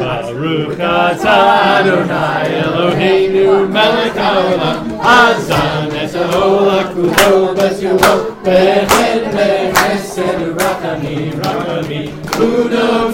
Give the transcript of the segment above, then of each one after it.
Baruch Adonai Eloheinu melech haolam Hazan et haolam kulo b'tzulo B'chen b'chesed u'rachamim rachamim U'noten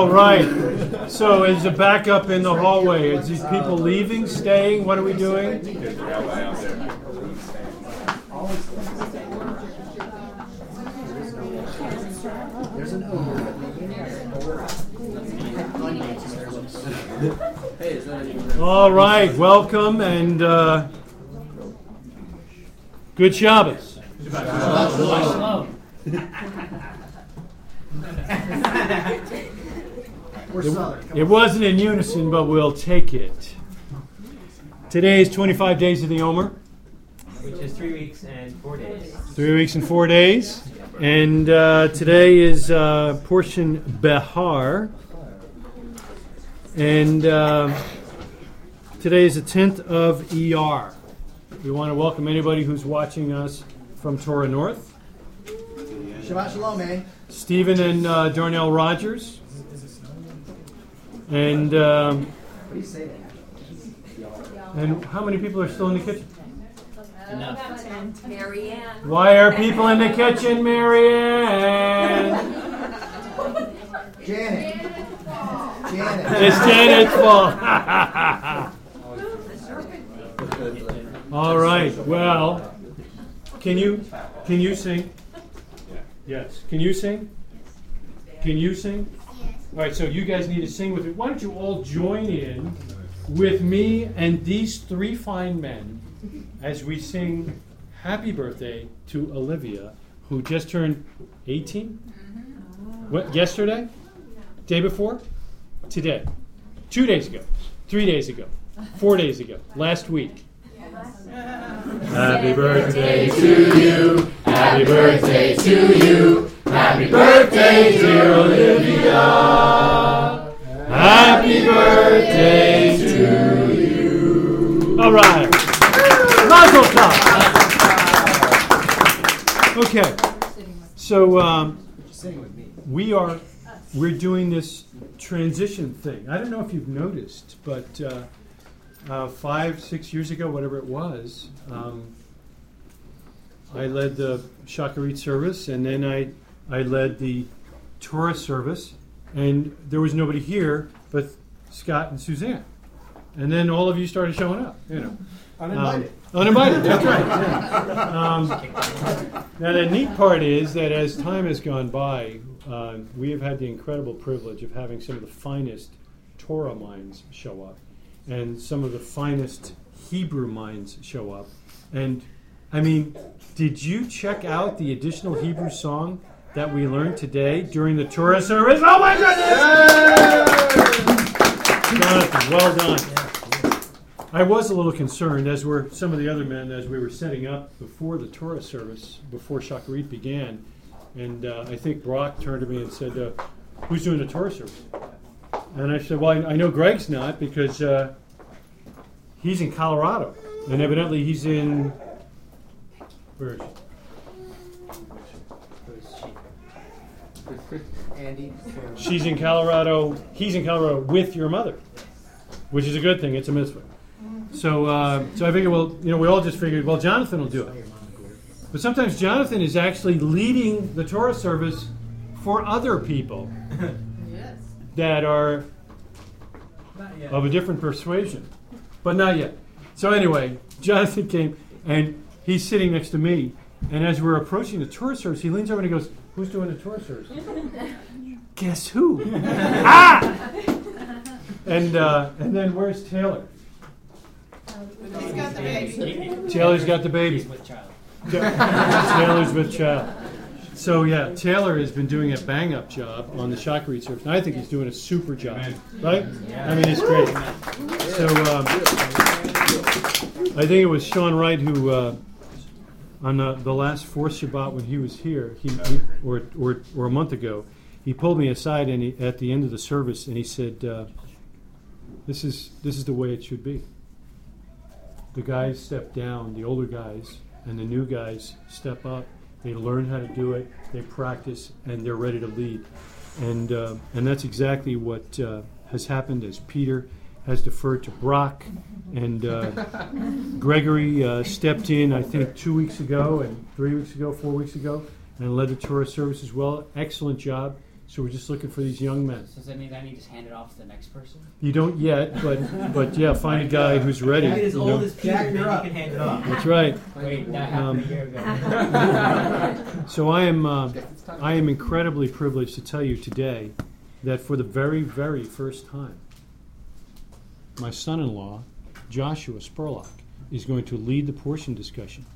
All right. So, as a backup in the hallway, is these people leaving, staying? What are we doing? All right. Welcome and uh, good Shabbos. It wasn't in unison, but we'll take it. Today is 25 days of the Omer, Which is three weeks and four days. three weeks and four days. And uh, today is uh, portion Behar. And uh, today is the 10th of ER. We want to welcome anybody who's watching us from Torah North. Shabbat shalom, eh? Stephen and uh, Darnell Rogers. And um, What do you say to and how many people are still in the kitchen? Marianne. Why are people in the kitchen, Marianne? Janet. Janet. It's Janet's fault. All right. Well, can you can you sing? Yes. Can you sing? Can you sing? All right. So you guys need to sing with me. Why don't you all join in with me and these three fine men as we sing "Happy Birthday" to Olivia, who just turned 18. Mm-hmm. What? Yesterday? Day before? Today? Two days ago? Three days ago? Four days ago? Last week? Happy birthday to you. Happy birthday to you. Happy birthday, dear Olivia. Happy birthday to you. All right. Mazel tov. Okay. So um, we are we're doing this transition thing. I don't know if you've noticed, but uh, uh, five, six years ago, whatever it was, um, I led the Shacharit service, and then I I led the Torah service, and there was nobody here but Scott and Suzanne, and then all of you started showing up. You know. Uninvited. Um, uninvited, that's right. yeah. Um, now, the neat part is that as time has gone by, uh, we have had the incredible privilege of having some of the finest Torah minds show up and some of the finest Hebrew minds show up. And I mean, did you check out the additional Hebrew song that we learned today during the Torah service? Oh my goodness! Jonathan, well done. I was a little concerned, as were some of the other men, as we were setting up before the Torah service, before Shacharit began. And uh, I think Brock turned to me and said, uh, Who's doing the Torah service? And I said, Well, I, I know Greg's not because uh, he's in Colorado. And evidently he's in. Where is he? Andy. She's in Colorado. He's in Colorado with your mother, which is a good thing. It's a mitzvah. So, uh, so I figured, well, you know, we all just figured, well, Jonathan will do it. But sometimes Jonathan is actually leading the Torah service for other people that are of a different persuasion, but not yet. So anyway, Jonathan came and he's sitting next to me, And as we're approaching the Torah service, he leans over and he goes, "Who's doing the Torah service?" Guess who? ah! And uh, and then where's Taylor? He's got the baby. Taylor's got the baby. with child. Taylor's with child. So yeah, Taylor has been doing a bang up job on the Shacharit, and I think he's doing a super job, right? I mean, it's great. So um, I think it was Sean Wright who, uh, on the, the last fourth Shabbat when he was here, he, he or, or or a month ago, he pulled me aside and he, at the end of the service, and he said, uh, "This is this is the way it should be." The guys step down, the older guys, and the new guys step up. They learn how to do it, they practice, and they're ready to lead. And uh, and that's exactly what uh, has happened as Peter has deferred to Brock, and uh, Gregory uh, stepped in, I think, two weeks ago, and three weeks ago, four weeks ago, and led the tourist service as well. Excellent job. So we're just looking for these young men. So does that mean I need to just hand it off to the next person? You don't yet, but but yeah, find a guy who's ready. Get as you old know. as Peter, Jack, then you're you up. can hand it off. That's right. Wait, that happened Um, a year ago. So I am uh, I am incredibly privileged to tell you today that for the very very first time, my son-in-law, Joshua Spurlock, is going to lead the portion discussion.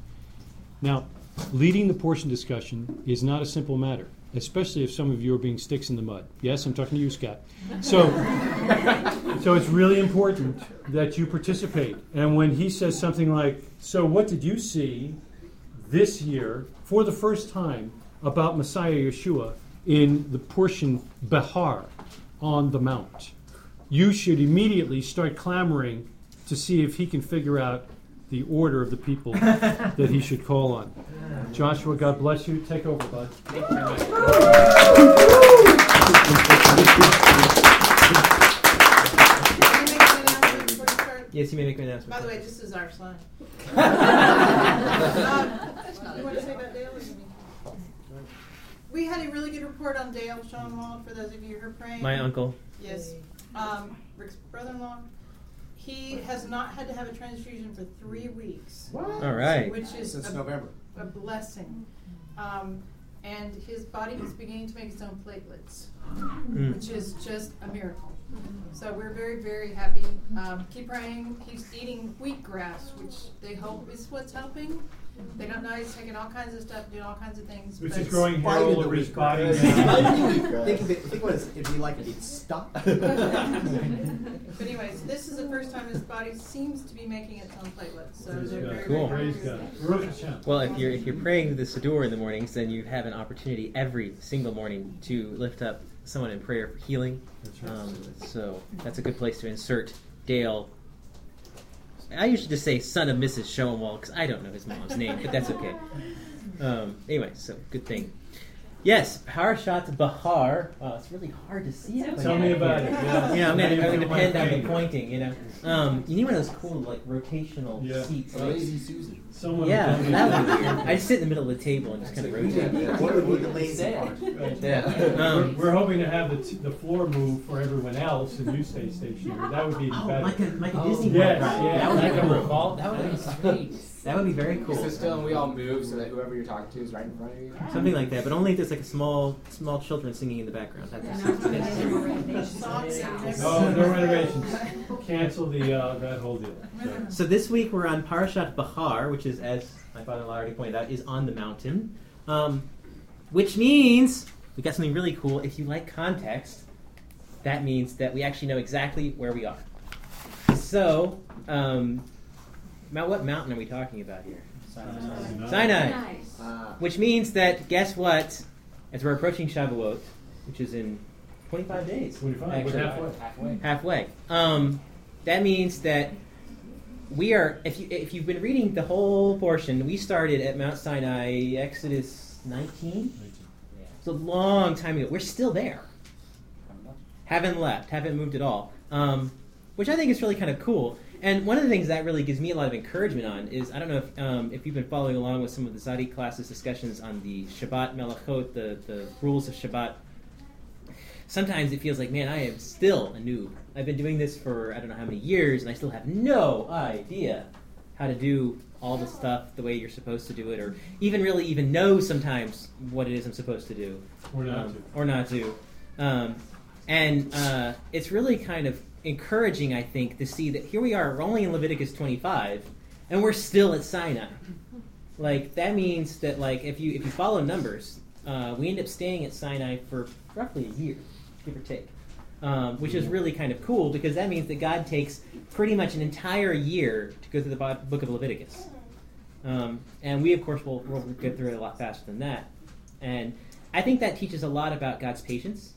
Now, leading the portion discussion is not a simple matter, especially if some of you are being sticks in the mud. Yes, I'm talking to you, Scott. So, so it's really important that you participate. And when he says something like, "So, what did you see this year for the first time about Messiah Yeshua in the portion Behar on the Mount?" You should immediately start clamoring to see if he can figure out the order of the people that he should call on. Joshua, God bless you. Take over, bud. Can you make an announcement before you start? Yes, you may make an announcement. By the way, this is our son. You want to say about Dale? or you mean? We had a really good report on Dale Schoenwald, for those of you who are praying. My uncle. Yes. Um, Rick's brother-in-law. He has not had to have a transfusion for three weeks, What? All right. which is Since a, November. a blessing. Um, and his body is beginning to make its own platelets, Mm. which is just a miracle. So we're very, very happy. Um, keep praying. He's eating wheatgrass, which they hope is what's helping. They don't know he's taking all kinds of stuff, doing all kinds of things. Which but- is growing hair Fighting all the over his weak body. grass. Think of it, think what it's- it'd be like if he'd stop. But anyways, this is the first time his body seems to be making its own platelets. So Praise they're God. very, Cool. very Praise. God. Well, if you're if you're praying the Siddur in the mornings, then you have an opportunity every single morning to lift up someone in prayer for healing. That's right. Um, so that's a good place to insert Dale. I usually just say son of Mrs. Schoenwald because I don't know his mom's name, but that's okay. Um, anyway, so good thing. Yes, Parashat Behar. Wow, it's really hard to see it. Tell me about it. Yeah. You know, I'm gonna, I'm gonna Feel my depend on the pointing. You know, um, you need one of those cool like rotational Yeah. seats. like- Lazy Susan. Someone yeah, tell me that about would be I just sit in the middle of the table and just kind of rotate. What would be the lazy part? Yeah. We're, Um, we're hoping to have the, t- the floor move for everyone else and you stay stationary. That would be even oh, better. like a like a Oh, Disney yes, yeah. That would Like be a cool. That would be sweet. That would be very cool. So still, and we all move so that whoever you're talking to is right in front of you. Something like that, but only if there's like a small small children singing in the background. That seems necessary. Songs that you No, no renovations. Cancel the, uh, that whole deal. So, So this week we're on Parashat Behar, which is, as my father-in-law already pointed out, is on the mountain, um, which means we got something really cool. If you like context, that means that we actually know exactly where we are. So, um, Mount, what mountain are we talking about here? Sinai. Ah. Which means that guess what? As we're approaching Shavuot, which is in 25 days, 25, we're actually, halfway. Halfway. halfway. Um, that means that we are. If you if you've been reading the whole portion, we started at Mount Sinai, Exodus 19. Yeah. It's a long time ago. We're still there. Haven't left. Haven't moved at all. Um, which I think is really kind of cool. And one of the things that really gives me a lot of encouragement on is I don't know if, um, if you've been following along with some of the Zadi classes discussions on the Shabbat Melachot, the, the rules of Shabbat. Sometimes it feels like, man, I am still a noob. I've been doing this for I don't know how many years, and I still have no idea how to do all the stuff the way you're supposed to do it, or even really even know sometimes what it is I'm supposed to do, Or not um, to. or not to. Um, and uh, it's really kind of encouraging, I think, to see that here we are, we're only in Leviticus 25, and we're still at Sinai. Like that means that like if you if you follow numbers, uh, we end up staying at Sinai for roughly a year, give or take, um, which is really kind of cool because that means that God takes pretty much an entire year to go through the book of Leviticus, um, and we of course will will get through it a lot faster than that, and I think that teaches a lot about God's patience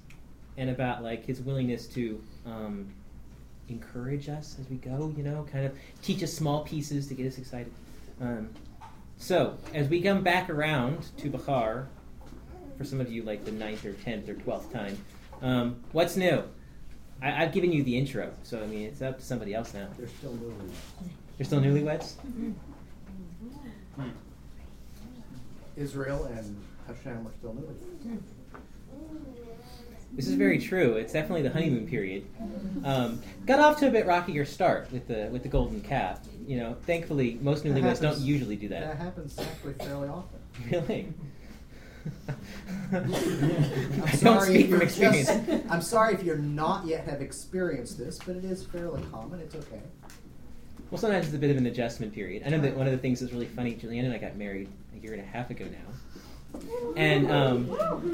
and about like His willingness to. Um, encourage us as we go you know kind of teach us small pieces to get us excited um, so, as we come back around to Behar, for some of you like the ninth or tenth or twelfth time, um, what's new? I, I've given you the intro, so I mean it's up to somebody else now. They're still moving. You're still newlyweds? Israel and Hashem are still moving. This is very true. It's definitely the honeymoon period. Um, got off to a bit rockier start with the with the golden calf. You know, thankfully most That newlyweds don't usually do That that. happens actually fairly often. Really? I'm don't sorry speak if from you're experience. just- I'm sorry if you're not yet have experienced this, but it is fairly common. It's okay. Well, sometimes it's a bit of an adjustment period. I know that one of the things that's really funny, Julianne and I got married a year and a half ago now. And um,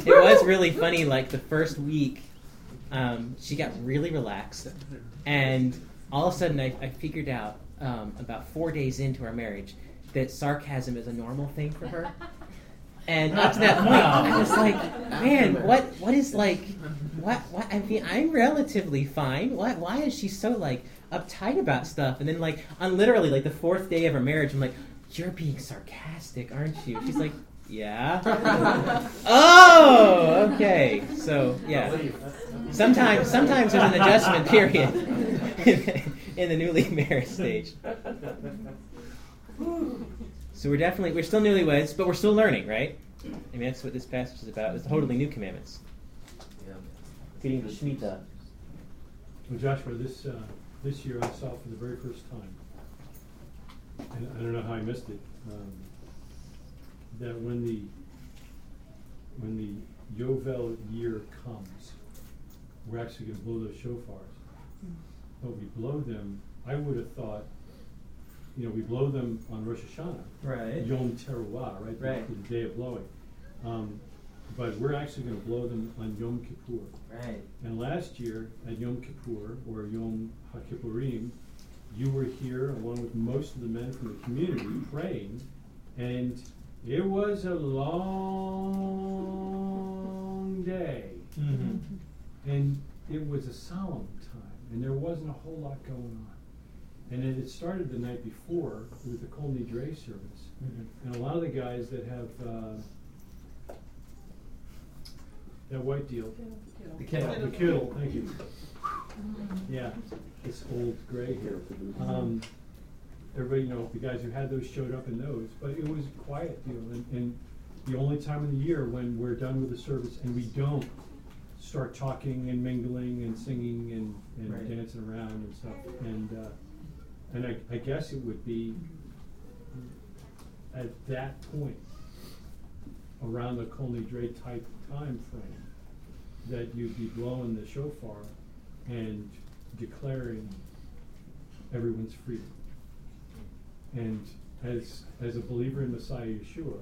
it was really funny, like the first week, um, she got really relaxed. And all of a sudden, I, I figured out um, about four days into our marriage that sarcasm is a normal thing for her. And up to that point, I was like, man, what what is like, what what? I mean, I'm relatively fine. Why why is she so like uptight about stuff? And then like on literally like the fourth day of our marriage, I'm like, you're being sarcastic, aren't you? She's like, yeah. oh, okay. So yeah, sometimes sometimes there's an adjustment period in the newly married stage. So we're definitely we're still newlyweds, but we're still learning, right? I mean that's what this passage is about. It's totally new commandments. Yeah. Getting the Shemitah. Well, Joshua, this, uh, this year I saw for the very first time, and I don't know how I missed it, um, that when the, when the Yovel year comes, we're actually gonna blow those shofars. But we blow them, I would have thought, you know, we blow them on Rosh Hashanah. Right. Yom Teruah, right? the- The day of blowing. Um, but we're actually gonna blow them on Yom Kippur. Right. And last year at Yom Kippur, or Yom HaKippurim, you were here along with most of the men from the community praying, and it was a long day. Mm-hmm. And it was a solemn time, and there wasn't a whole lot going on. And it had started the night before with the Kol Nidre service. And a lot of the guys that have uh, that white deal, The kittle. the kittle, thank you. Yeah, it's old gray here. Um, everybody, you know, the guys who had those showed up in those, but it was a quiet deal. And, and the only time in the year when we're done with the service and we don't start talking and mingling and singing and, and Right. dancing around and stuff. And, uh, and I, I guess it would be at that point, around the Kol Nidre type time frame, that you'd be blowing the shofar and declaring everyone's freedom. And as, as a believer in Messiah Yeshua,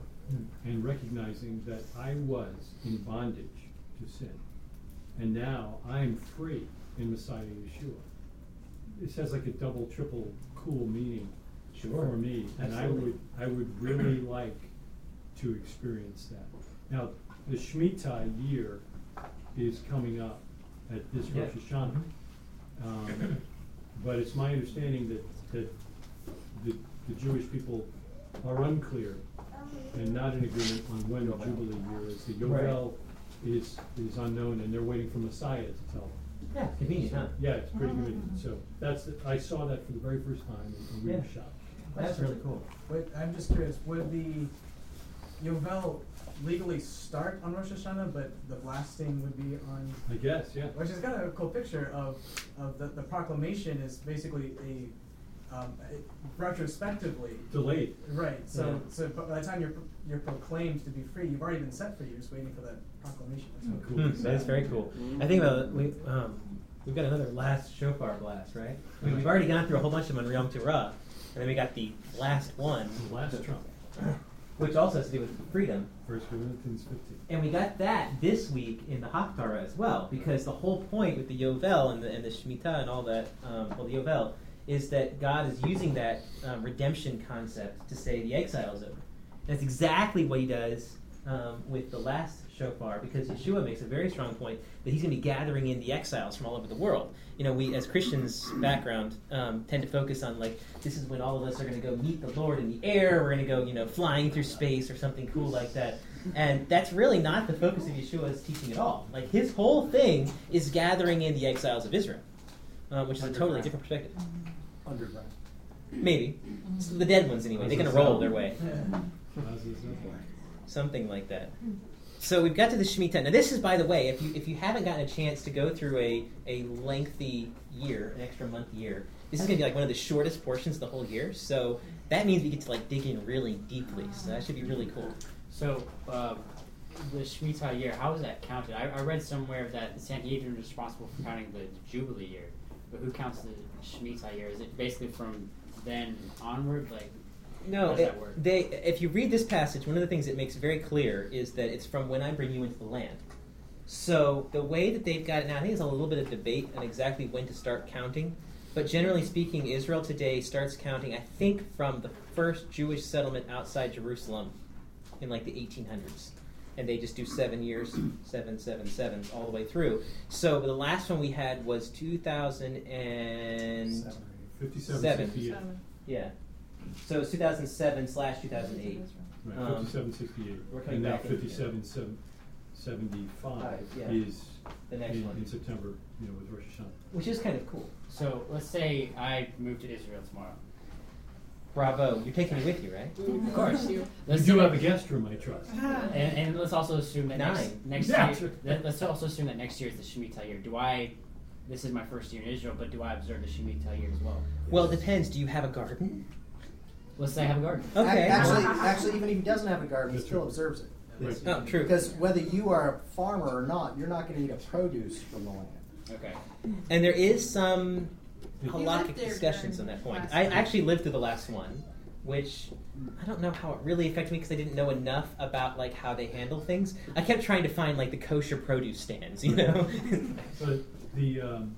and recognizing that I was in bondage to sin, and now I am free in Messiah Yeshua. This has like a double, triple cool meaning Sure. for me, and I would, I would really like to experience that. Now, the Shemitah year is coming up at this Yeah. Rosh Hashanah. Um, But it's my understanding that, that the, the Jewish people are unclear and not in agreement on when the Jubilee year is. The Right. Yovel is, is unknown, and they're waiting for Messiah to tell them. Yeah, convenient, huh? Yeah, it's pretty convenient. So that's, the- I saw that for the very first time, and we were Yeah. shocked. That's really cool. Wait, I'm just curious, would the Yovel legally start on Rosh Hashanah, but the blasting would be on, I guess, yeah. which is kind of a cool picture of, of the, the proclamation is basically a, um, it, retrospectively, Delayed. right? So, Yeah. so by the time you're you're proclaimed to be free, you've already been set free. You're just waiting for that proclamation. That's what- Cool. Hmm, that is very cool. I think about we um, we've got another last shofar blast, right? I mean, we've already gone through a whole bunch of them on Yom Teruah, and then we got the last one, The last Trump. which also has to do with freedom. First Corinthians 15. And we got that this week in the Haftarah as well, because the whole point with the Yovel and the, and the Shemitah and all that, um, well, the Yovel, is that God is using that um, redemption concept to say the exile is over. That's exactly what he does um, with the last shofar, because Yeshua makes a very strong point that he's going to be gathering in the exiles from all over the world. You know, we as Christians background um, tend to focus on like this is when all of us are going to go meet the Lord in the air. We're going to go, you know, flying through space or something cool like that. And that's really not the focus of Yeshua's teaching at all. Like his whole thing is gathering in the exiles of Israel, uh, which is a totally different perspective. Underground. Maybe So the dead ones anyway. They're going to roll their way How's this look? something like that. So we've got to the Shemitah. Now this is, by the way, if you if you haven't gotten a chance to go through a, a lengthy year, an extra month year, this is going to be like one of the shortest portions of the whole year. So that means we get to like dig in really deeply. So that should be really cool. So, uh, the Shemitah year, how is that counted? I, I read somewhere that the Sanhedrin is responsible for counting the Jubilee year, but who counts the Shemitah year? Is it basically from then onward? Like, No, it- they. If you read this passage, one of the things it makes very clear is that it's from when I bring you into the land. So the way that they've got it now, I think there's a little bit of debate on exactly when to start counting. But generally speaking, Israel today starts counting, I think, from the first Jewish settlement outside Jerusalem in like the 1800s. And they just do seven years, seven, seven, sevens, all the way through. So the last one we had was 2007. 57, Seven. 68. yeah. So it's 2007 slash 2008. Right, Um, 57, 68. we're coming And now back in, 57, seven- 75 yeah. is The next in, one. in September, you know, with Rosh Hashanah. Which is kind of cool. so let's say I move to Israel tomorrow. Bravo. You're taking me with you, right? Of course. You Let's do have a guest room, I trust. Ah. And, and let's also assume that next, Nine. next Yeah, year. let- Let's also assume that next year is the Shemitah year. Do I? This is my first year in Israel, but do I observe the Shemitah year as well? Well, it depends. Do you have a garden? Let's say I have a garden. Okay. Actually, actually, even if he doesn't have a garden, he still right. observes it. Right. Oh, true. Because whether you are a farmer or not, you're not going to eat a produce from the land. Okay. And there is some You halakhic lived there discussions on that point. I one. actually lived through the last one, which I don't know how it really affected me because I didn't know enough about like how they handle things. I kept trying to find like the kosher produce stands, you know. But the um,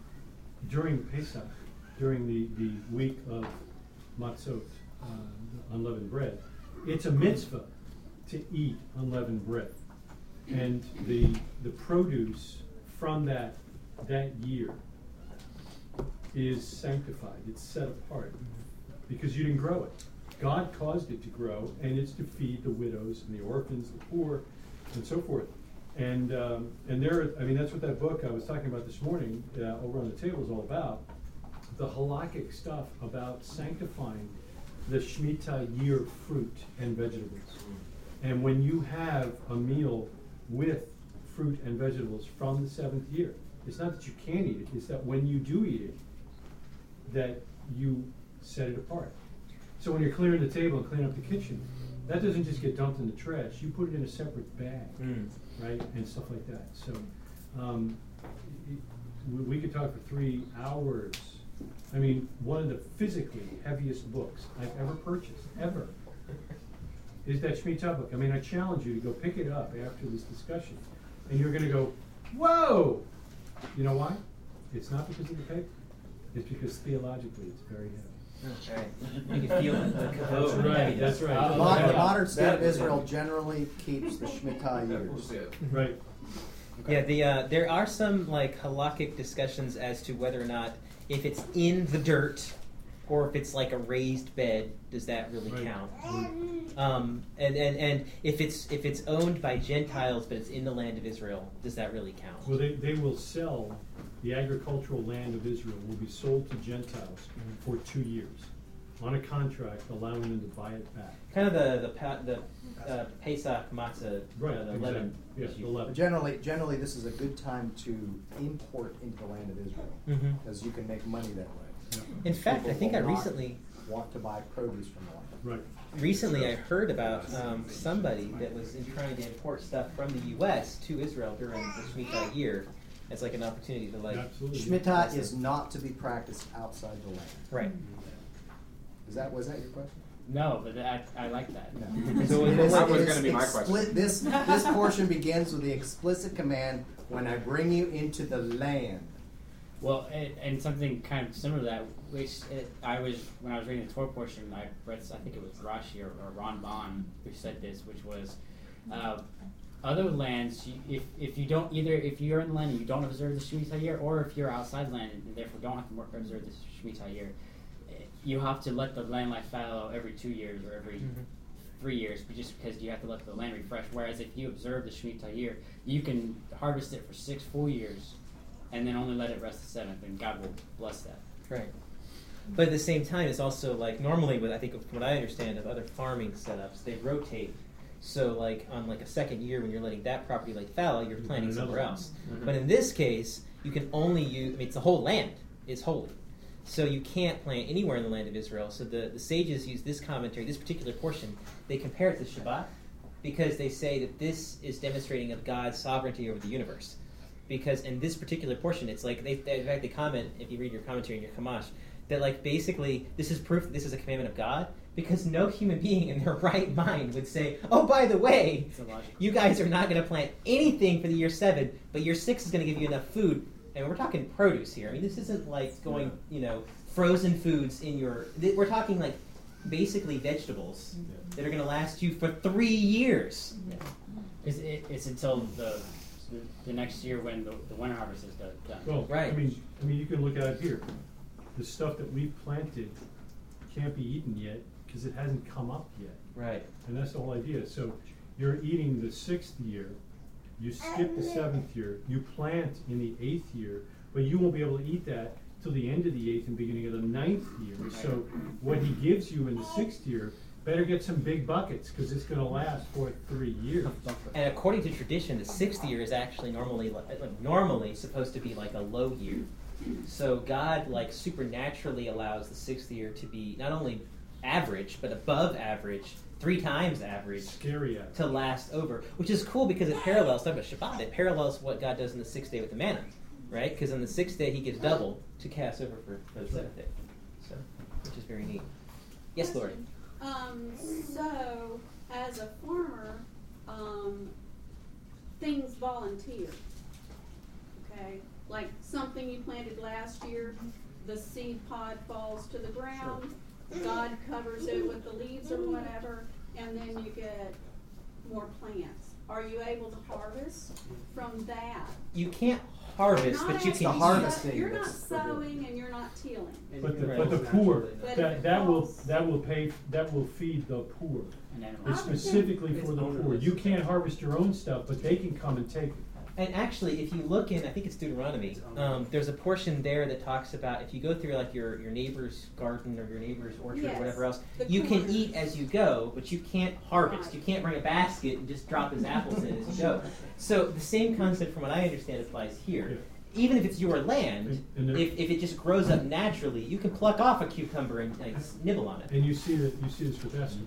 during Pesach, during the, the week of matzot, uh, unleavened bread, it's a mitzvah to eat unleavened bread, and the the produce from that that year is sanctified. It's set apart because you didn't grow it. God caused it to grow, and it's to feed the widows and the orphans, the poor, and so forth. And um, and there, I mean, that's what that book I was talking about this morning uh, over on the table is all about. The halakhic stuff about sanctifying the Shemitah year fruit and vegetables. And when you have a meal with fruit and vegetables from the seventh year, it's not that you can't eat it, it's that when you do eat it, that you set it apart. So when you're clearing the table and cleaning up the kitchen, that doesn't just get dumped in the trash, you put it in a separate bag, Mm. right, and stuff like that. So, um, we, could talk for three hours. I mean, one of the physically heaviest books I've ever purchased, ever, is that Shemitah book. I mean, I challenge you to go pick it up after this discussion, and you're gonna go, whoa! You know why? It's not because of the paper, it's because theologically it's very heavy. That's right. You can feel it. That's right, that's right. The, Oh, mod- the modern state of Israel generally keeps the Shemitah years. Right. Yeah, the uh, there are some like halakhic discussions as to whether or not if it's in the dirt or if it's like a raised bed, does that really Right. count? Um, and, and, and if it's if it's owned by Gentiles but it's in the land of Israel, does that really count? Well, they, they will sell, the agricultural land of Israel will be sold to Gentiles for two years on a contract allowing them to buy it back. kind of the the pa- the uh, Pesach matzah, Right, uh, the exactly. leaven Yes, issue. the leaven. Generally, generally, this is a good time to import into the land of Israel, because you can make money that way. In fact, I think I recently want to buy produce from the land. Right. recently I heard about um, somebody that was in trying to import stuff from the U.S. to Israel during the Shemitah year as like an opportunity to like Absolutely. Shemitah is not to be practiced outside the land. right. Is that was that your question? No, but I, I like that. So It it is- That was gonna be my question. This this portion begins with the explicit command: "When I bring you into the land." Well, and, and something kind of similar to that, which it, I was when I was reading the Torah portion, I read I think it was Rashi or, or Rambam who said this, which was uh, other lands. You, if if you don't either if you're in land and you don't observe the Shemitah year, or if you're outside land and therefore don't have to observe the Shemitah year, eh, you have to let the land lie fallow every two years or every Mhm. three years, just because you have to let the land refresh. Whereas if you observe the Shemitah year, you can harvest it for six full years, and then only let it rest the seventh, and God will bless that. Right. But at the same time, it's also like normally, with I think from what I understand of other farming setups, they rotate. So like on like a second year, when you're letting that property like fallow, you're planting plant another somewhere one. else. Mhm. But in this case, you can only use. I mean, it's the whole land is holy, so you can't plant anywhere in the land of Israel. So the the sages use this commentary, this particular portion. They compare it to Shabbat because they say that this is demonstrating of God's sovereignty over the universe. Because in this particular portion, it's like they, they in fact they comment if you read your commentary in your Chumash that like basically this is proof that this is a commandment of God because no human being in their right mind would say, oh by the way, you guys are not going to plant anything for the year seven, but year six is going to give you enough food. And we're talking produce here. I mean, this isn't like going, you know, frozen foods in your. th- We're talking like basically vegetables that are going to last you for three years. It's, it, it's until the, the the next year when the, the winter harvest is done. Well, right. I mean, I mean, you can look at it here. The stuff that we planted can't be eaten yet because it hasn't come up yet. Right. And that's the whole idea. So you're eating the sixth year, you skip the seventh year, you plant in the eighth year, but you won't be able to eat that till the end of the eighth and beginning of the ninth year. So what he gives you in the sixth year, better get some big buckets because it's going to last for three years. And according to tradition, the sixth year is actually normally like, normally supposed to be like a low year. So God like supernaturally allows the sixth year to be not only average but above average, three times average Scary at to last over, which is cool because it parallels talk about Shabbat. It parallels what God does in the sixth day with the manna, right? Because on the sixth day He gives double to cast over for, for the seventh day, so which is very neat. Yes, Lori. Um, so, as a farmer, um, things volunteer. Okay, like something you planted last year, the seed pod falls to the ground, God covers it with the leaves or whatever, and then you get more plants. Are you able to harvest from that? You can't harvest, Not but you as can a The eat. harvesting You're not that's forbidden. sowing and you're not tilling. But the, but the poor, But that, it that will, falls. that will pay, that will feed the poor. And then It's specifically for the poor. You can't harvest your own stuff, but they can come and take it. And actually, if you look in, I think it's Deuteronomy. Um, there's a portion there that talks about if you go through like your, your neighbor's garden or your neighbor's orchard Yes, or whatever else, the you can eat as you go, but you can't harvest. You can't bring a basket and just drop his apples in as you go. So the same concept, from what I understand, applies here. Even if it's your land, And- and there- if, if it just grows up naturally, you can pluck off a cucumber and like, nibble on it. And you see that, you see this with Esther.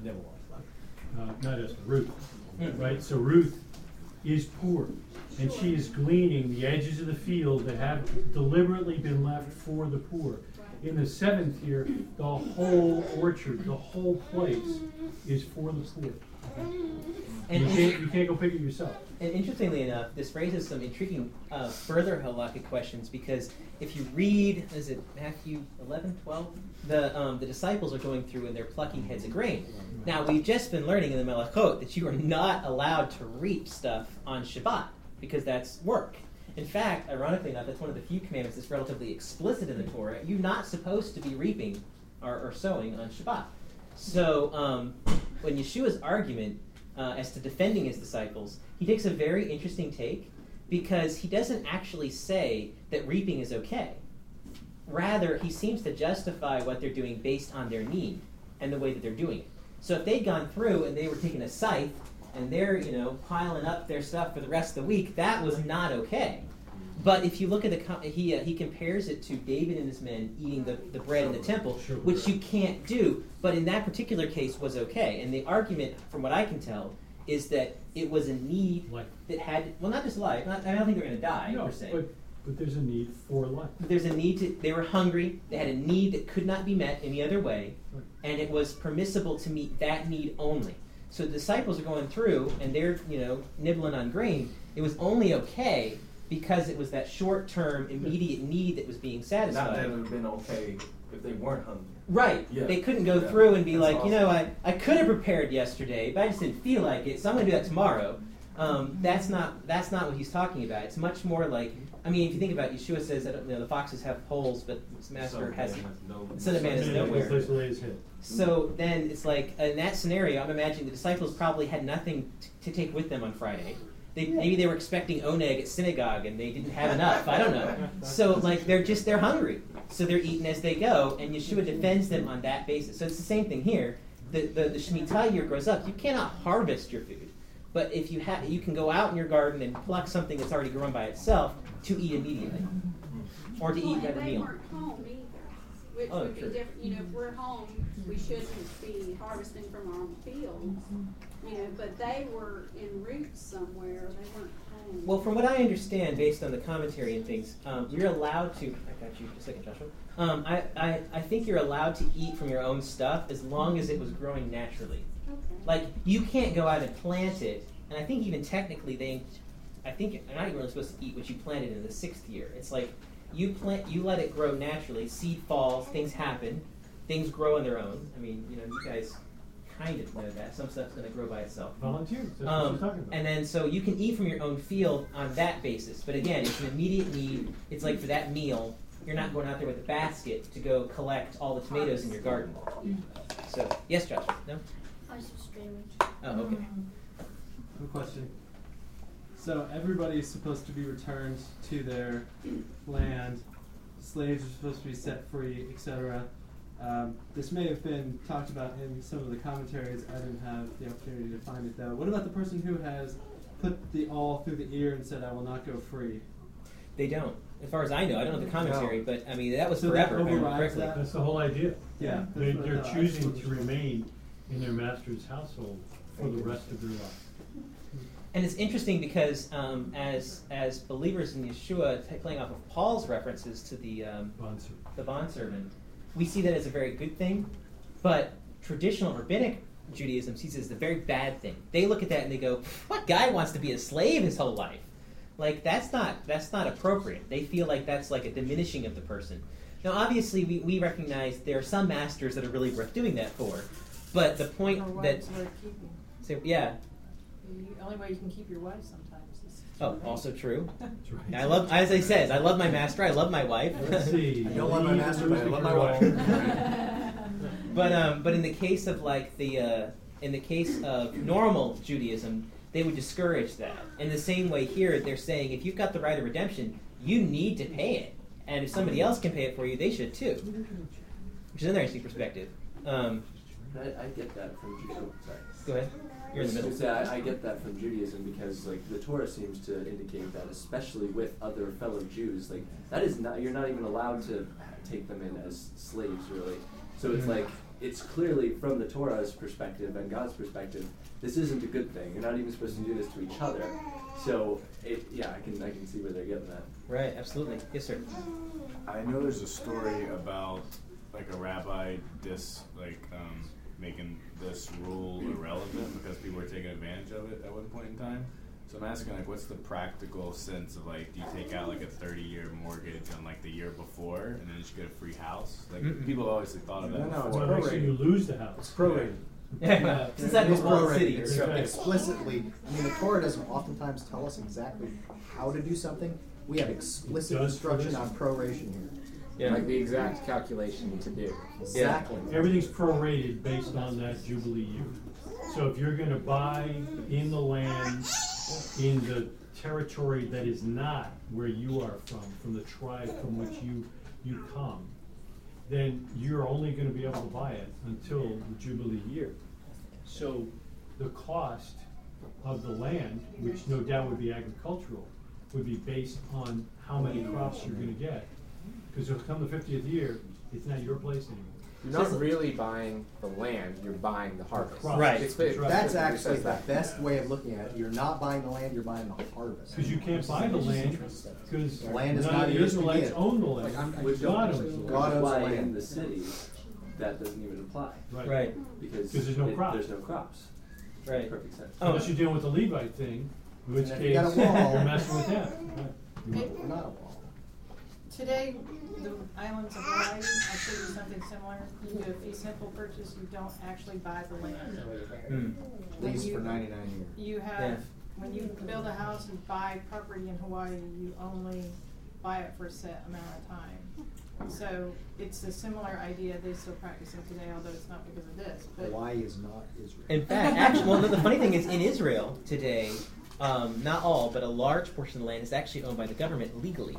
Uh, not Esther, Ruth, Mm. right? So Ruth is poor, and she is gleaning the edges of the field that have deliberately been left for the poor. In the seventh year, the whole orchard, the whole place is for the poor. And You can't, you can't go pick it yourself. And interestingly enough, this raises some intriguing uh, further halakhic questions because if you read, is it Matthew 11, 12? The, um, the disciples are going through and they're plucking heads of grain. Now, we've just been learning in the Melachot that you are not allowed to reap stuff on Shabbat because that's work. In fact, ironically enough, that's one of the few commandments that's relatively explicit in the Torah. You're not supposed to be reaping or, or sowing on Shabbat. So, um, when Yeshua's argument uh, as to defending his disciples, he takes a very interesting take because he doesn't actually say that reaping is okay. Rather, he seems to justify what they're doing based on their need and the way that they're doing it. So if they'd gone through and they were taking a scythe and they're, you know, piling up their stuff for the rest of the week, that was not okay. But if you look at the he uh, he compares it to David and his men eating the, the bread in the temple, Sure. which you can't do. But in that particular case was okay. And the argument, from what I can tell, is that it was a need Like, that had well not just life. Not, I don't think they're going to die no, per se. but, but there's a need for life. But there's a need to. They were hungry. They had a need that could not be met any other way, Right. and it was permissible to meet that need only. So the disciples are going through, and they're you know nibbling on grain. It was only okay because it was that short-term, immediate need that was being satisfied. Not that it would have been okay if they weren't hungry. Right. Yeah. They couldn't go Yeah. through and be That's like, you know, I, I could have prepared yesterday, but I just didn't feel like it, so I'm going to do that tomorrow. Um, that's not that's not what he's talking about. It's much more like I mean, if you think about it, Yeshua says that you know, the foxes have holes, but his master has has no- the Son of Man is nowhere. place to lay his head. So then it's like in that scenario, I'm imagining the disciples probably had nothing t- to take with them on Friday. They, maybe they were expecting oneg at synagogue and they didn't have enough. I don't know. So like they're just they're hungry, so they're eating as they go, and Yeshua defends them on that basis. So it's the same thing here. The the, the Shemitah year grows up. You cannot harvest your food, but if you have, you can go out in your garden and pluck something that's already grown by itself to eat immediately, or to Well, eat another they meal. weren't home either, which Oh, would be true. different. You know, if we're home, we shouldn't be harvesting from our own fields. You know, but they were en route somewhere. They weren't home. Well, from what I understand, based on the commentary and things, um, you're allowed to. I got you. Just a second, Joshua. Um, I, I, I think you're allowed to eat from your own stuff as long as it was growing naturally. okay. Like you can't go out and plant it, and I think even technically they, I think you're not even really supposed to eat what you planted in the sixth year. It's like you plant, you let it grow naturally. Seed falls, things happen, things grow on their own. I mean, you know, you guys kind of know that some stuff's going to grow by itself. Volunteers, that's what Um, she's talking about. and then so you can eat from your own field on that basis. But again, it's an immediate need. It's like for that meal, you're not going out there with a basket to go collect all the tomatoes in your garden. So yes, Joshua. No. I was just dreaming. Oh, okay. I have question. So everybody is supposed to be returned to their land. Slaves are supposed to be set free, etc. Um, this may have been talked about in some of the commentaries. I didn't have the opportunity to find it though. What about the person who has put the awl through the ear and said, "I will not go free"? They don't. As far as I know, I don't know the commentary, but I mean that was So that forever. if I remember overrides correctly. that? That's the whole idea. Yeah, They, that's what I they're thought. choosing to remain in their master's household for the rest of their life. And it's interesting because um, as as believers in Yeshua, playing off of Paul's references to the um, Bondservant. the bondservant, we see that as a very good thing. But traditional rabbinic Judaism sees it as a very bad thing. They look at that and they go, "What guy wants to be a slave his whole life?" Like that's not that's not appropriate. They feel like that's like a diminishing of the person. Now, obviously, we, we recognize there are some masters that are really worth doing that for. But the point that worth keeping. so, yeah, The only way you can keep your wife sometimes oh, remain. also true. That's right. I love, as I says, I love my master. I love my wife. Let's see. I don't love my master, but I love my wife. But um, but in the case of like the uh, in the case of normal Judaism, they would discourage that. In the same way here, they're saying if you've got the right of redemption, you need to pay it, and if somebody else can pay it for you, they should too. Which is another interesting perspective. Um, I, I get that from Judaism. Sorry. go ahead. You're in the I middle. was gonna say, I, I get that from Judaism because like the Torah seems to indicate that, especially with other fellow Jews, like that is not you're not even allowed to take them in as slaves really. So it's like it's clearly from the Torah's perspective and God's perspective, this isn't a good thing. You're not even supposed to do this to each other. So it, yeah, I can I can see where they're getting that. Right. Absolutely. Yes, sir. I know there's a story about like a rabbi dis like um, making this rule irrelevant because people were taking advantage of it at one point in time. So I'm asking like, what's the practical sense of like, do you take out like a 30 year mortgage on like the year before and then you just get a free house? Like Mm-mm. people have obviously thought of that. No, no, before. it's Well, actually, you lose the house. It's prorated. Yeah. Since that It's was city. It's Right. explicitly. I mean, the Torah doesn't oftentimes tell us exactly how to do something. We have explicit It does for instruction this. on proration here. Yeah. Like the exact calculation to do. Exactly. Everything's prorated based on that Jubilee year. So if you're gonna buy in the land, in the territory that is not where you are from, from the tribe from which you, you come, then you're only gonna be able to buy it until the Jubilee year. So the cost of the land, which no doubt would be agricultural, would be based on how many crops you're gonna get. Cause it'll come the fiftieth year, it's not your place anymore. You're not really buying the land, you're buying the harvest. Right. It's, That's it, right. That's it actually says the that. best way of looking at it. You're not buying the land, you're buying the harvest. Cause you can't buy the land, cause The land is not of the yours to Israelites own the land. Like, I'm, Which God owns land. God owns the why in land. the cities that doesn't even apply Right. because 'Cause there's no it- crops. There's no crops. Right. Makes perfect sense. Oh. Unless you're dealing with the Levite thing, in which And case, you got a wall- you're messing with them. Right. We're not a wall. Today, the islands of Hawaii, I showed you something similar. You do a fee simple purchase, you don't actually buy the land. Hmm. When Lease you- for ninety-nine years. You have, when you build a house and buy property in Hawaii, you only buy it for a set amount of time. So it's a similar idea they still practice it today, although it's not because of this, but. Hawaii is not Israel. In fact, actually, well, the, the funny thing is, in Israel today, um, not all, but a large portion of the land is actually owned by the government legally.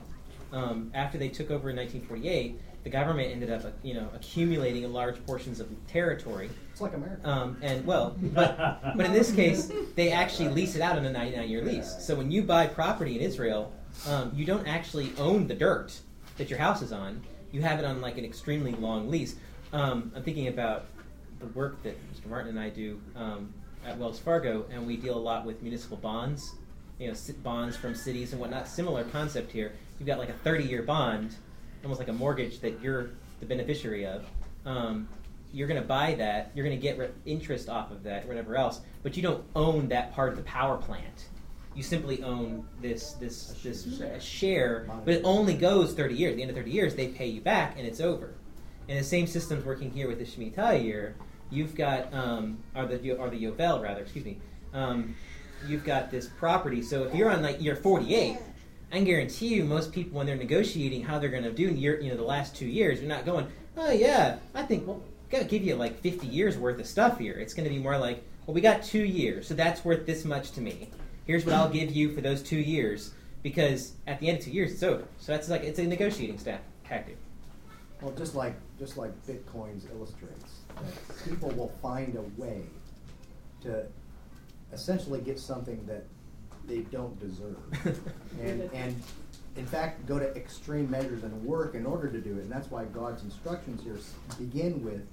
Um, after they took over in 1948, the government ended up, uh, you know, accumulating large portions of territory. It's like America. Um, and well, but but in this case, they actually lease it out on a 99-year lease. So when you buy property in Israel, um, you don't actually own the dirt that your house is on. You have it on like an extremely long lease. Um, I'm thinking about the work that Mr. Martin and I do um, at Wells Fargo, and we deal a lot with municipal bonds, you know, bonds from cities and whatnot. Similar concept here. You've got like a 30-year bond, almost like a mortgage that you're the beneficiary of. Um, you're going to buy that. You're going to get re- interest off of that, whatever else. But you don't own that part of the power plant. You simply own this this this share, but it only goes 30 years. At the end of 30 years, they pay you back, and it's over. And the same system's working here with the Shemitah year. You've got, um, or the or the Yovel rather, excuse me. Um, you've got this property. So if you're on like year 48, I guarantee you, most people when they're negotiating how they're going to do year, you know, the last two years, you're not going, oh yeah, I think well, got to give you like 50 years worth of stuff here. It's going to be more like, well, we got two years, so that's worth this much to me. Here's what I'll give you for those two years, because at the end of two years, it's over. So that's like it's a negotiating staff tactic. Well, just like just like Bitcoins illustrates, people will find a way to essentially get something that they don't deserve, and and in fact go to extreme measures and work in order to do it. And that's why God's instructions here begin with,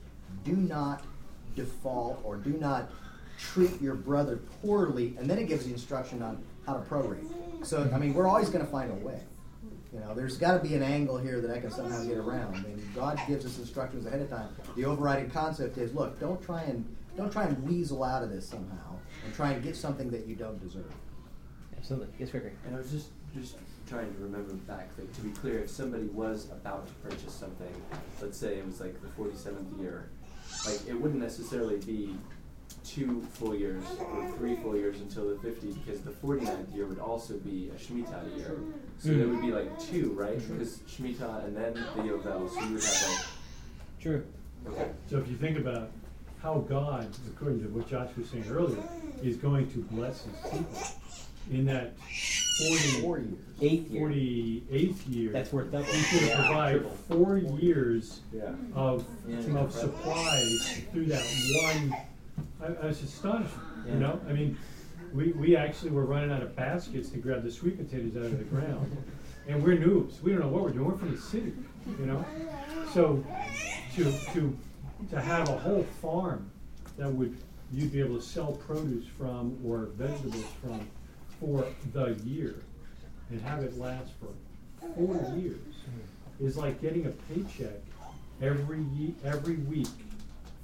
"Do not default or do not treat your brother poorly," and then it gives the instruction on how to prorate. So I mean, we're always going to find a way. You know, there's got to be an angle here that I can somehow get around. And God gives us instructions ahead of time. The overriding concept is, look, don't try and don't try and weasel out of this somehow, and try and get something that you don't deserve. Absolutely, yes, Gregory. And I was just just trying to remember back. Like to be clear, if somebody was about to purchase something, let's say it was like the forty seventh year, like it wouldn't necessarily be two full years or three full years until the 50 because the 49th year would also be a Shemitah year. So Mm. there would be like two, right? Because Shemitah and then the Yovel. So you would have like. True. Okay. So if you think about how God, according to what Josh was saying earlier, is going to bless his people in that 40, Four years. Eighth year. 48th year, That's worth double. he's going to Yeah. provide Triple. four years Yeah. of, Yeah. of supplies through that one. I, I was astonished, Yeah. you know? I mean, we, we actually were running out of baskets to grab the sweet potatoes out of the ground. And we're noobs. We don't know what we're doing. We're from the city, you know? So to, to, to have a whole farm that would, you'd be able to sell produce from or vegetables from for the year and have it last for four years is like getting a paycheck every ye- every week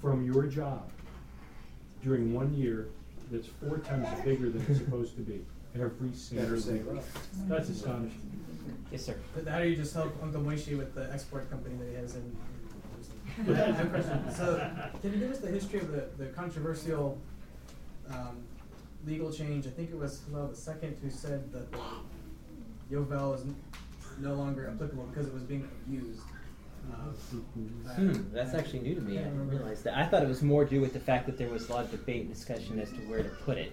from your job during one year that's four times bigger than it's supposed to be every single Better say week. That's astonishing. Yes, sir. But how do you just help Uncle Moishi with the export company that he has in? So, can you give us the history of the, the controversial um, legal change? I think it was Hillel the second who said that the Yovel is no longer applicable because it was being abused. Um, Hmm, that's actually new to me. I didn't realize that. I thought it was more to do with the fact that there was a lot of debate and discussion as to where to put it.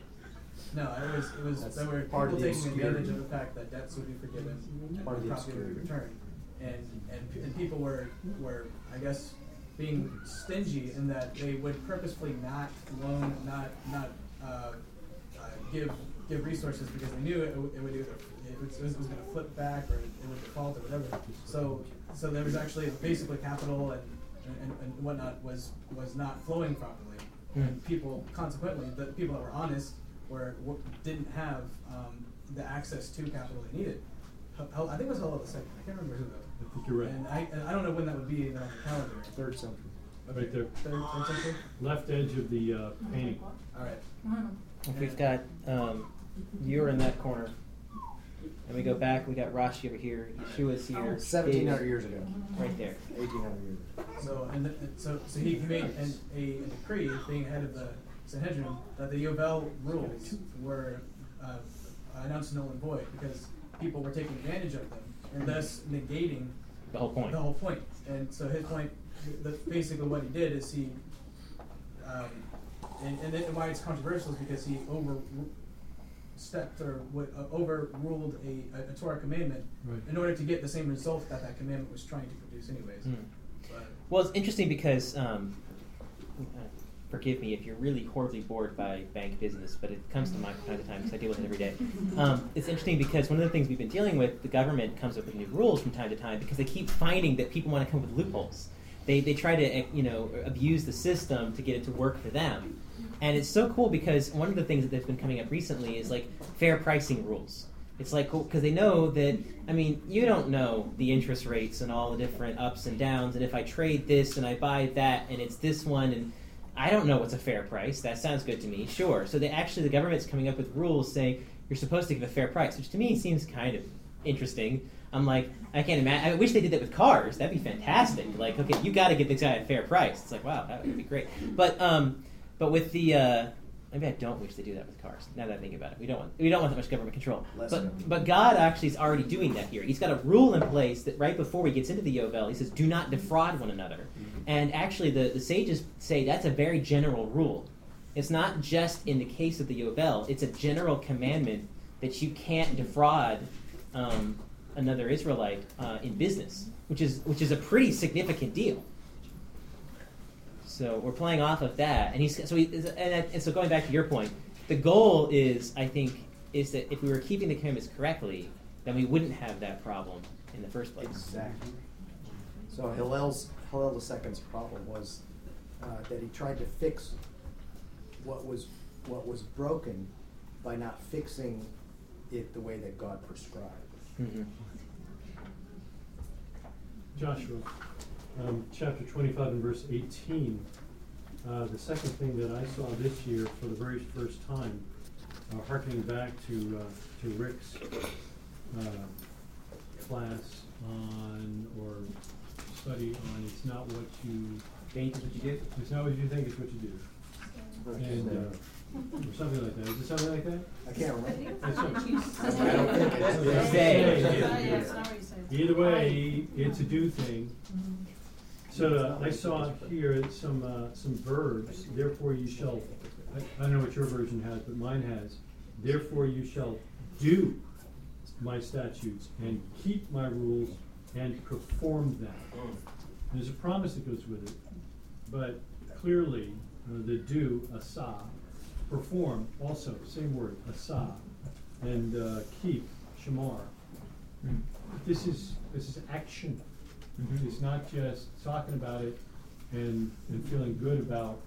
No, it was it was That's were part people of the taking advantage of the fact that debts would be forgiven and Part of the property would be returned, and and and people were were I guess being stingy in that they would purposefully not loan, not not uh, uh, give give resources because they knew it, it would- it either it was, was going to flip back or it would default or whatever. So so there was actually basically capital and, and, and whatnot was was not flowing properly, and people consequently the people that were honest were, didn't have um, the access to capital they needed. I think it was Hillel the second. I can't remember who though. I think you're right. And I and I don't know when that would be even on the calendar. Third century. Right there. Third, third century. Left edge of the uh, painting. All right. If we've got um, you're in that corner, and we go back, we got Rashi over here, Yeshua's here, Seventeen hundred Dave's years ago. right there. Eighteen hundred years. ago. So and, the, so so he made an, a, a decree, being head of the Sanhedrin, that the Yovel rules were uh, announced null and void because people were taking advantage of them and thus negating The whole point. The whole point. And so his point, the, basically what he did is he, um, and, and, then why it's controversial is because he overstepped or what, uh, overruled a, a, a Torah commandment Right. in order to get the same result that that commandment was trying to produce anyways. Mm. But, Well, it's interesting because, um, forgive me if you're really horribly bored by bank business, but it comes to mind from time to time because I deal with it every day. Um, it's interesting because one of the things we've been dealing with, the government comes up with new rules from time to time because they keep finding that people want to come up with loopholes. They, they try to eh, you know abuse the system to get it to work for them, and it's so cool because one of the things that's been coming up recently is like fair pricing rules. It's like because they know that I mean you don't know the interest rates and all the different ups and downs, and if I trade this and I buy that and it's this one and I don't know what's a fair price. That sounds good to me. Sure. So they actually the government's coming up with rules saying you're supposed to give a fair price, which to me seems kind of interesting. I'm like, I can't imagine. I wish they did that with cars. That'd be fantastic. Like, okay, you got to give this guy a fair price. It's like, wow, that would be great. But, um, but with the, uh, maybe I don't wish they do that with cars. Now that I think about it, we don't want we don't want that much government control. Less but government. but God actually is already doing that here. He's got a rule in place that right before he gets into the Yovel, he says, "Do not defraud one another." And actually, the, the sages say that's a very general rule. It's not just in the case of the Yovel; it's a general commandment that you can't defraud um, another Israelite uh, in business, which is which is a pretty significant deal. So we're playing off of that, and he's so he, and, and so going back to your point, the goal is I think is that if we were keeping the commandments correctly, then we wouldn't have that problem in the first place. Exactly. So Hillel's Hillel II's problem was uh, that he tried to fix what was what was broken by not fixing it the way that God prescribed. Mm-hmm. Joshua, um, chapter 25 and verse 18. Uh, the second thing that I saw this year for the very first time, uh, harkening back to, uh, to Rick's uh, class on, or study on, it's not what you think is what you do. It's not what you think, it's what you do. And, uh, or something like that. Is it something like that? I can't remember. That's what- I don't think it's- Yeah. Say. Yeah. Yeah, it's not what you say. Either way, it's a do thing. So uh, I saw here some uh, some verbs. Therefore, you shall. I, I don't know what your version has, but mine has. Therefore, you shall do my statutes and keep my rules and perform them. There's a promise that goes with it, but clearly uh, the do asa, perform also same word asa, and uh, keep shamar. This is this is action. Mhm. It's not just talking about it and and feeling good about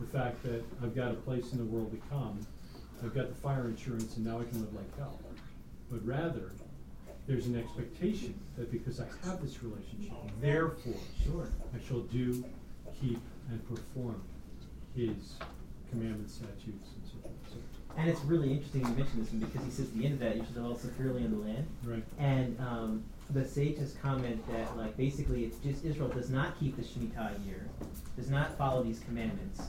the fact that I've got a place in the world to come. I've got the fire insurance and now I can live like hell. But rather, there's an expectation that because I have this relationship, therefore, Sure. I shall do, keep, and perform His commandments, statutes, and so forth. So, And it's really interesting you mention this one because he says at the end of that, you should dwell securely in the land. Right. And um, the sages comment that, like, basically, if just Israel does not keep the Shemitah year, does not follow these commandments,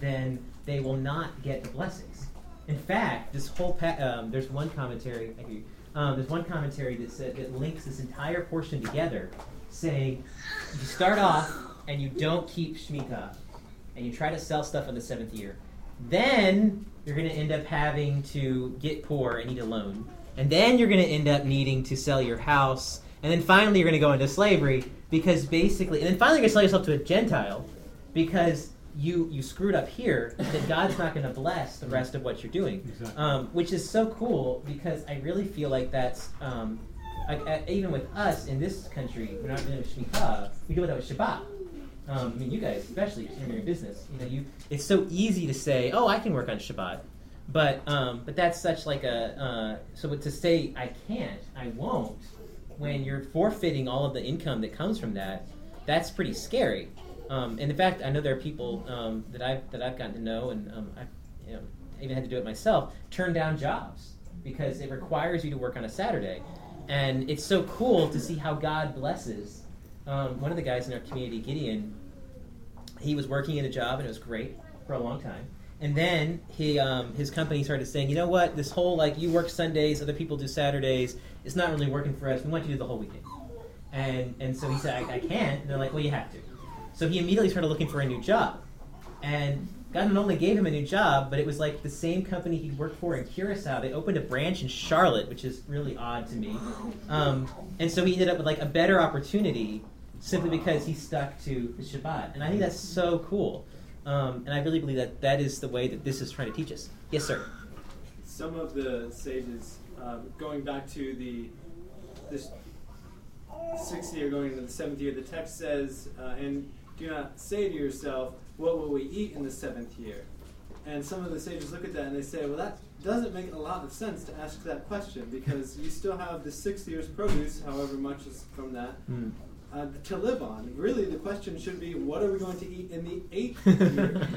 then they will not get the blessings. In fact, this whole pa- um, there's one commentary. Thank you. Um, there's one commentary that said that links this entire portion together, saying you start off and you don't keep Shemitah, and you try to sell stuff in the seventh year, then you're going to end up having to get poor and need a loan. And then you're going to end up needing to sell your house. And then finally, you're going to go into slavery because basically, and then finally, you're going to sell yourself to a Gentile because you you screwed up here, that God's not going to bless the rest of what you're doing. Exactly. Um, which is so cool because I really feel like that's um, like, uh, even with us in this country, we're not doing Shemitah. We do it with Shabbat. Um, I mean, you guys, especially in your business, you know, you it's so easy to say, "Oh, I can work on Shabbat," but um, but that's such like a uh, so to say I can't, I won't, when you're forfeiting all of the income that comes from that, that's pretty scary. Um, and in fact, I know there are people um, that I've that I've gotten to know, and um, I, you know, even had to do it myself, turn down jobs because it requires you to work on a Saturday, and it's so cool to see how God blesses. Um, one of the guys in our community, Gideon, he was working in a job and it was great for a long time. And then he, um, his company started saying, you know what, this whole like you work Sundays, other people do Saturdays, it's not really working for us. We want you to do the whole weekend. And and so he said, I, I can't. And they're like, well, you have to. So he immediately started looking for a new job. And God not only gave him a new job, but it was like the same company he'd worked for in Curacao. They opened a branch in Charlotte, which is really odd to me. Um, and so he ended up with like a better opportunity simply because he stuck to the Shabbat. And I think that's so cool. Um, and I really believe that that is the way that this is trying to teach us. Yes, sir. Some of the sages, um, going back to the this sixth year, going into the seventh year, the text says, uh, "And do not say to yourself, what will we eat in the seventh year?" And some of the sages look at that and they say, "Well, that doesn't make a lot of sense to ask that question because you still have the sixth year's produce, however much is from that, Mm. Uh, to live on. Really, the question should be, what are we going to eat in the eighth year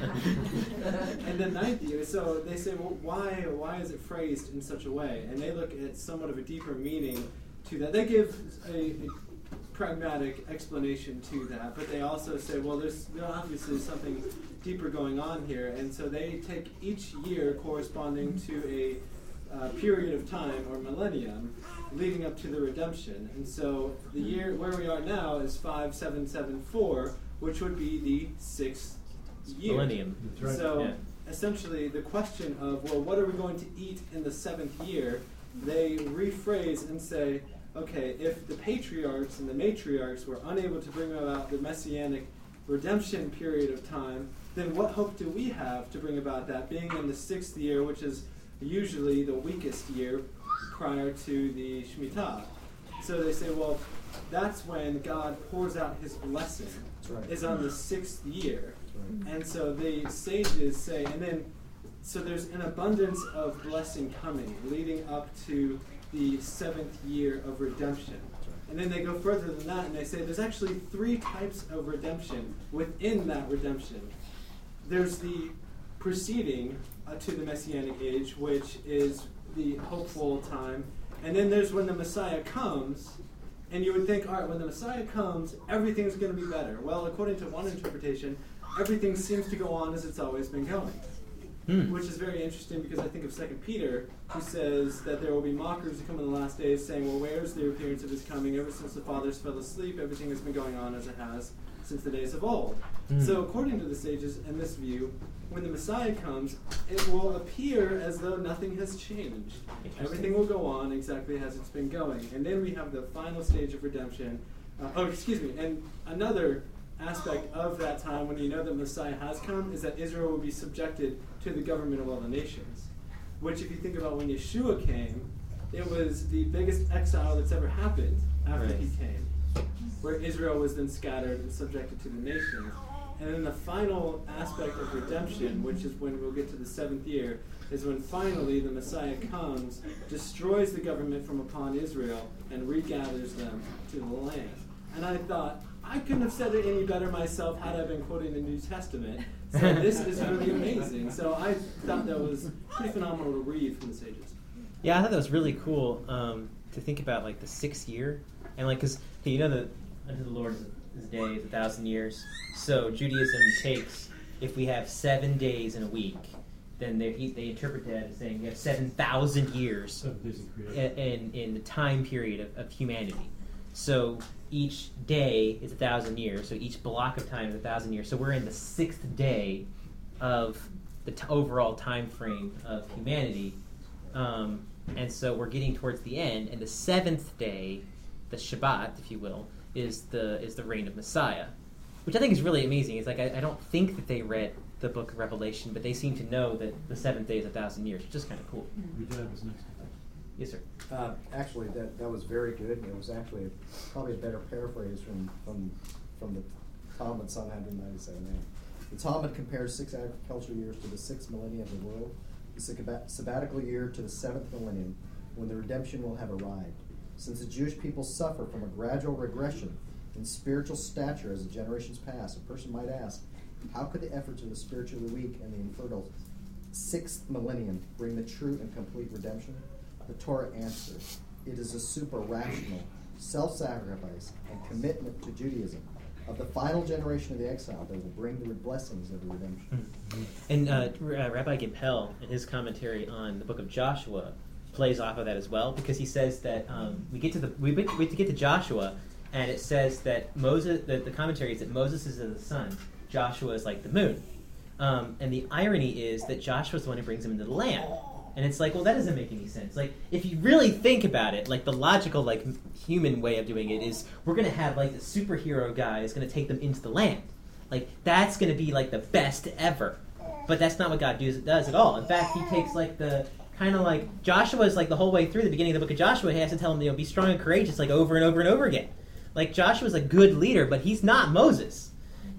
and the ninth year? So they say, well, why why is it phrased in such a way? And they look at somewhat of a deeper meaning to that. They give a, a pragmatic explanation to that, but they also say, well, there's obviously something deeper going on here, and so they take each year corresponding to a uh, period of time or millennium leading up to the redemption. And so the hmm. year where we are now is 5774, which would be the sixth year. Millennium. Right. So Yeah. essentially, the question of, well, what are we going to eat in the seventh year? They rephrase and say, okay, if the patriarchs and the matriarchs were unable to bring about the messianic redemption period of time, then what hope do we have to bring about that, being in the sixth year, which is usually the weakest year prior to the Shemitah? So they say, well, that's when God pours out his blessing, right. is on the sixth year. Right. And so the sages say, and then, so there's an abundance of blessing coming, leading up to the seventh year of redemption. And then they go further than that and they say there's actually three types of redemption within that redemption. There's the preceding uh, to the Messianic age, which is the hopeful time. And then there's when the Messiah comes, and you would think, all right, when the Messiah comes, everything's going to be better. Well, according to one interpretation, everything seems to go on as it's always been going. Hmm. Which is very interesting because I think of Second Peter, who says that there will be mockers who come in the last days, saying, "Well, where's the appearance of his coming? Ever since the fathers fell asleep, everything has been going on as it has since the days of old." Hmm. So, according to the sages and this view, when the Messiah comes, it will appear as though nothing has changed. Everything will go on exactly as it's been going, and then we have the final stage of redemption. Uh, oh, excuse me, and another aspect of that time when you know that Messiah has come is that Israel will be subjected to the government of all the nations. Which, if you think about when Yeshua came, it was the biggest exile that's ever happened after Right. he came, where Israel was then scattered and subjected to the nations. And then the final aspect of redemption, which is when we'll get to the seventh year, is when finally the Messiah comes, destroys the government from upon Israel, and regathers them to the land. And I thought, I couldn't have said it any better myself had I been quoting the New Testament. So this is really amazing. So I thought that was pretty phenomenal to read from the sages. Yeah, I thought that was really cool um, to think about, like the sixth year, and like because you know the unto the Lord is a day is a thousand years. So Judaism takes if we have seven days in a week, then they they interpret that as saying we have seven thousand years Seven days of in, in, in the time period of, of humanity. So each day is a thousand years. So each block of time is a thousand years. So we're in the sixth day of the t- overall time frame of humanity, um, and so we're getting towards the end. And the seventh day, the Shabbat, if you will, is the is the reign of Messiah. which I think is really amazing. It's like I, I don't think that they read the book of Revelation, but they seem to know that the seventh day is a thousand years, which is kind of cool. Your dad was next. Yes, sir. Uh, actually, that, that was very good, and it was actually probably a better paraphrase from, from, from the Talmud, Psalm 197 The Talmud compares six agricultural years to the sixth millennium of the world, the sabbatical year to the seventh millennium, when the redemption will have arrived. Since the Jewish people suffer from a gradual regression in spiritual stature as the generations pass, a person might ask, how could the efforts of the spiritually weak and the infertile sixth millennium bring the true and complete redemption? The Torah answers, it is a super rational, self sacrifice, and commitment to Judaism of the final generation of the exile that will bring the blessings of the redemption. And uh, uh, Rabbi Gimpel, in his commentary on the book of Joshua, plays off of that as well because he says that um, we get to the we we get to Joshua, and it says that Moses. The, the commentary is that Moses is the sun, Joshua is like the moon, um, and the irony is that Joshua is the one who brings him into the land. And it's like, well, that doesn't make any sense. Like, if you really think about it, like the logical, like human way of doing it is, we're gonna have like the superhero guy is gonna take them into the land. Like, that's gonna be like the best ever. But that's not what God does, does at all. In fact, He takes like the kind of like Joshua is like the whole way through the beginning of the book of Joshua. He has to tell him, you know, be strong and courageous, like over and over and over again. Like Joshua's a good leader, but he's not Moses.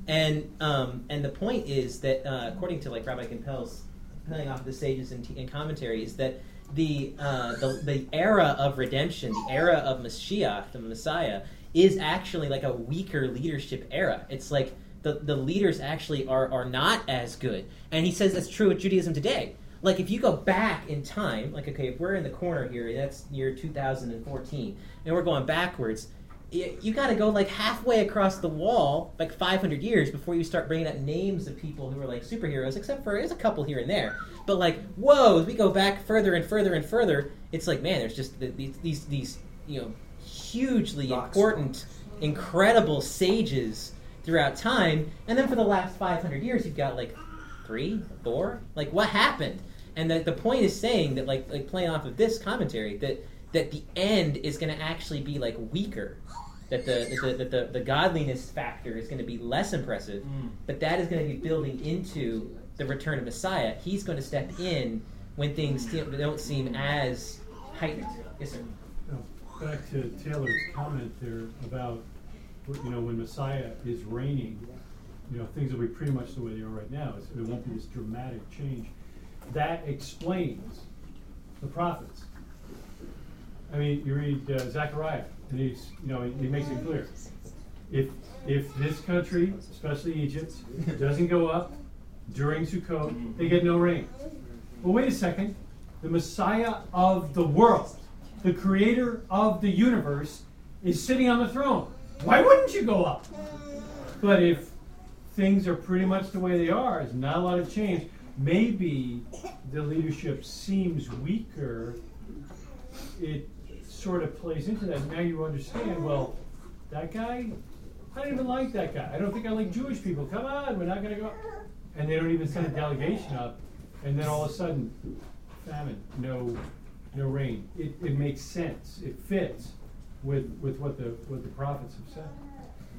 And um, and the point is that uh, according to like Rabbi Gimpel's playing off the sages and, and commentary is that the, uh, the the era of redemption, the era of Mashiach, the Messiah, is actually like a weaker leadership era. It's like the, the leaders actually are, are not as good. And he says that's true with Judaism today. Like if you go back in time, like okay, if we're in the corner here, that's year 2014, and we're going backwards, you, you got to go like halfway across the wall, like 500 years, before you start bringing up names of people who are like superheroes. Except for there's a couple here and there, but like whoa, as we go back further and further and further, it's like man, there's just th- these these, these you know hugely important, incredible sages throughout time, and then for the last 500 years, you've got like three, four. Like what happened? And the, the point is saying that like like playing off of this commentary that that the end is going to actually be like weaker that the that the, that the, the godliness factor is going to be less impressive Mm. but that is going to be building into the return of messiah he's going to step in when things don't seem as heightened yes sir Now, back to Taylor's comment there about, you know, when Messiah is reigning, you know, things will be pretty much the way they are right now. It's, there won't be this dramatic change. That explains the prophets. I mean, you read uh, Zechariah, and he's, you know, he, he makes it clear. If if this country, especially Egypt, doesn't go up during Sukkot, they get no rain. Well, wait a second. The Messiah of the world, the creator of the universe, is sitting on the throne. Why wouldn't you go up? But if things are pretty much the way they are, there's not a lot of change, maybe the leadership seems weaker. It sort of plays into that. Now you understand, well, that guy, I don't even like that guy. I don't think I like Jewish people. Come on, we're not going to go. And they don't even send a delegation up. And then all of a sudden, famine, no, no rain. It, it makes sense. It fits with, with what the what the prophets have said.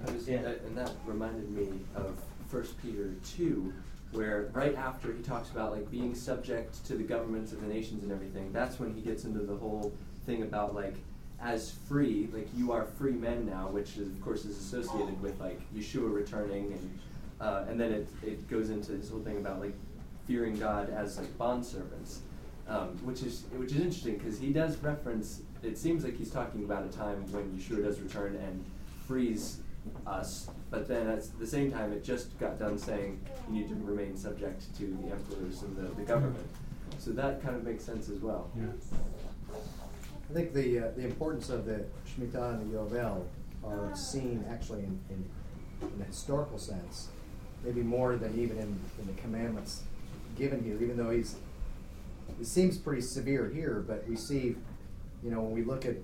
I was, that, and that reminded me of First Peter two, where right after he talks about like being subject to the governments of the nations and everything, that's when he gets into the whole thing about like as free, like you are free men now, which is, of course is associated with like Yeshua returning, and uh, and then it it goes into this whole thing about like fearing God as like bond servants, um, which is which is interesting because he does reference. It seems like he's talking about a time when Yeshua does return and frees us, but then at the same time, it just got done saying need to remain subject to the emperors and the, the government. So that kind of makes sense as well. Yeah. I think the, uh, the importance of the Shemitah and the Yovel are seen actually in, in, in a historical sense, maybe more than even in, in the commandments given here, even though he's, it seems pretty severe here, but we see, you know, when we look at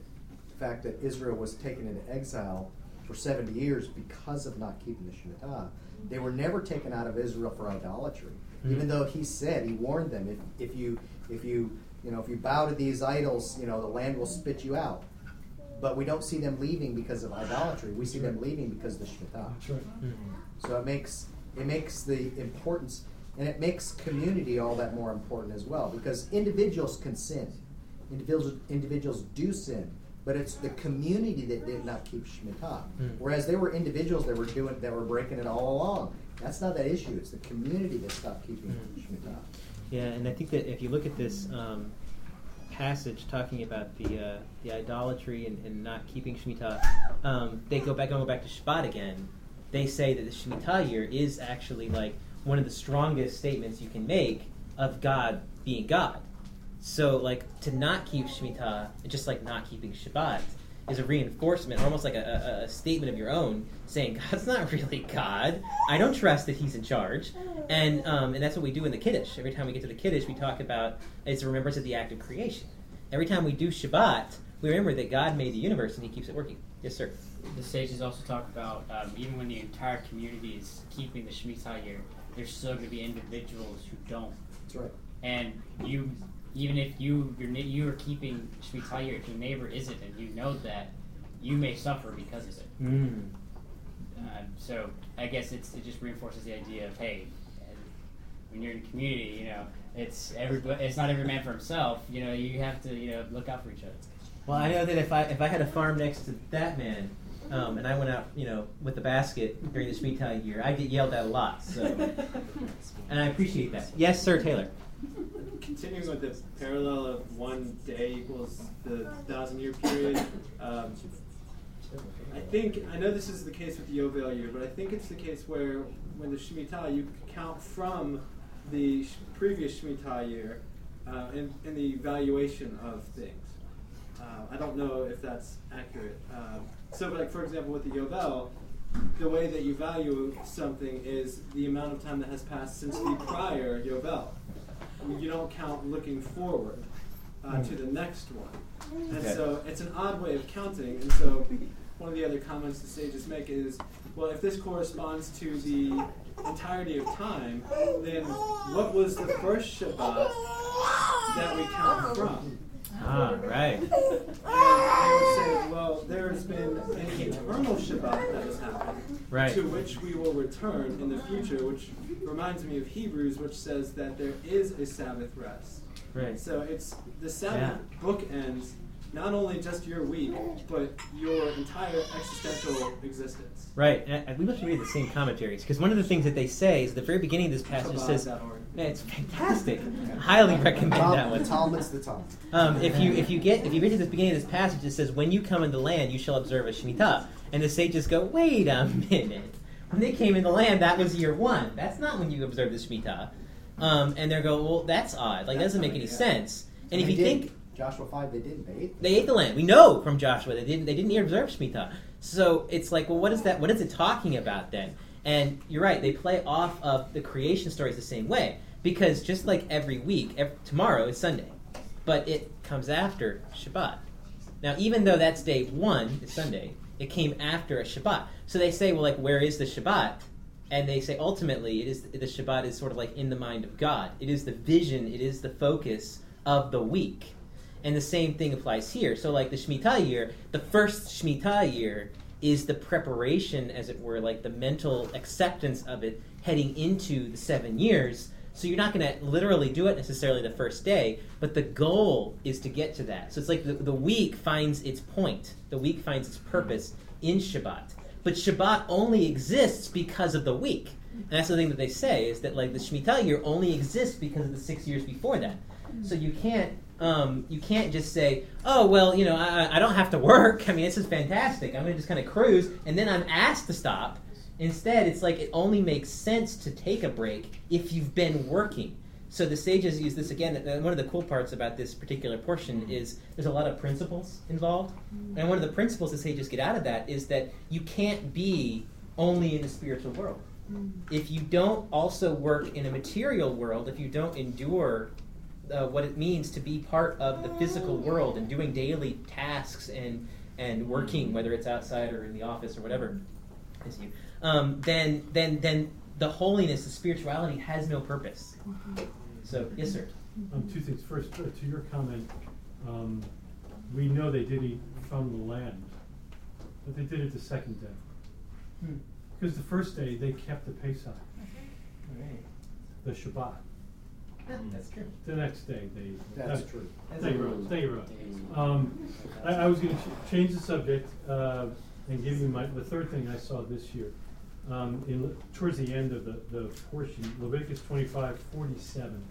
the fact that Israel was taken into exile for 70 years because of not keeping the Shemitah, they were never taken out of Israel for idolatry. Even though he said, he warned them, if, if you, if you, you know, if you bow to these idols, you know, the land will spit you out. but we don't see them leaving because of idolatry. We see them leaving because of the right. Mhm. So it makes it makes the importance and it makes community all that more important as well because individuals can sin. Individuals individuals do sin, but it's the community that did not keep Shemitah. Mm. Whereas there were individuals that were doing that were breaking it all along. That's not that issue. It's the community that stopped keeping Mm. Shemitah. Yeah, and I think that if you look at this um, passage talking about the uh, the idolatry and, and not keeping Shemitah, um, they go back going back to Shabbat again. They say that the Shemitah year is actually like one of the strongest statements you can make of God being God. So like to not keep Shemitah, just like not keeping Shabbat, is a reinforcement, almost like a, a, a statement of your own, saying God's not really God. I don't trust that He's in charge, and um, and that's what we do in the Kiddush. Every time we get to the Kiddush, we talk about it's a remembrance of the act of creation. Every time we do Shabbat, we remember that God made the universe and He keeps it working. Yes, sir. The sages also talk about um, even when the entire community is keeping the Shemitah year, there's still going to be individuals who don't. That's right. And you, even if you your ne- you are keeping Shemitah year, if your neighbor isn't, and you know that, you may suffer because of it. Mm. Um, so I guess it's, it just reinforces the idea of hey, when you're in a community, you know, it's every it's not every man for himself. You know, you have to you know look out for each other. Well, I know that if I if I had a farm next to that man, um, and I went out, you know, with the basket during the Shemitah year, I get yelled at a lot. So, and I appreciate that. Yes, sir, Taylor. Continuing with the parallel of one day equals the thousand year period, um, I think, I know this is the case with the Yovel year, but I think it's the case where when the Shemitah, you count from the sh- previous Shemitah year uh, in, in the evaluation of things. Uh, I don't know if that's accurate. Um, so, like for example, with the Yovel, the way that you value something is the amount of time that has passed since the prior Yovel. You don't count looking forward uh, to the next one. And Okay. so it's an odd way of counting. And so one of the other comments the sages make is, well, if this corresponds to the entirety of time, then what was the first Shabbat that we count from? Ah, right. I would say, well, there has been an eternal Shabbat that has happened, Right. to which we will return in the future, which reminds me of Hebrews, which says that there is a Sabbath rest. Right. So it's the Sabbath bookends not only just your week, but your entire existential existence. Right. And I- we must read the same commentaries because one of the things that they say is at the very beginning of this passage says, Yeah, "It's fantastic. Highly recommend Tal- that one." Talmud's the Talmud. Um, if you if you get if you read to the beginning of this passage, it says, "When you come in the land, you shall observe a shemitah." And the sages go, "Wait a minute! When they came in the land, that was year one. That's not when you observe the shemitah." Um, and they go, "Well, that's odd. Like, that doesn't make any sense." And if you did. think Joshua five, they didn't. They ate. they ate the land. We know from Joshua they didn't. They didn't observe Shemitah. So it's like, well, what is that? What is it talking about then? And you're right. They play off of the creation stories the same way because just like every week, ev tomorrow is Sunday, but it comes after Shabbat. Now, even though that's day one, it's Sunday. It came after a Shabbat. So they say, well, like, where is the Shabbat? And they say ultimately, it is the Shabbat is sort of like in the mind of God. It is the vision. It is the focus of the week. And the same thing applies here. So, like the Shemitah year, the first Shemitah year is the preparation, as it were, like the mental acceptance of it heading into the seven years. So, you're not going to literally do it necessarily the first day, but the goal is to get to that. So, it's like the, the week finds its point, the week finds its purpose in Shabbat. But Shabbat only exists because of the week. And that's the thing that they say is that like the Shemitah year only exists because of the six years before that. So you can't um, you can't just say, oh well, you know, I, I don't have to work. I mean, this is fantastic. I'm gonna just kind of cruise, and then I'm asked to stop. Instead, it's like it only makes sense to take a break if you've been working. So the sages use this again. One of the cool parts about this particular portion is there's a lot of principles involved, and one of the principles the sages get out of that is that you can't be only in the spiritual world. If you don't also work in a material world, if you don't endure uh, what it means to be part of the physical world and doing daily tasks and and working, whether it's outside or in the office or whatever, is you, um, then then then the holiness, the spirituality has no purpose. So yes, sir. Um, two things. First, uh, to your comment, um, we know they did eat from the land, but they did it the second day. Hmm. Because the first day they kept the Pesach, Right. the Shabbat. That's true. The next day they. That's that- true. Thank you, Ron. Thank you, Ron. Um, I, I was going to ch- change the subject uh, and give you my the third thing I saw this year. Um, in, towards the end of the, the portion, Leviticus twenty-five forty-seven.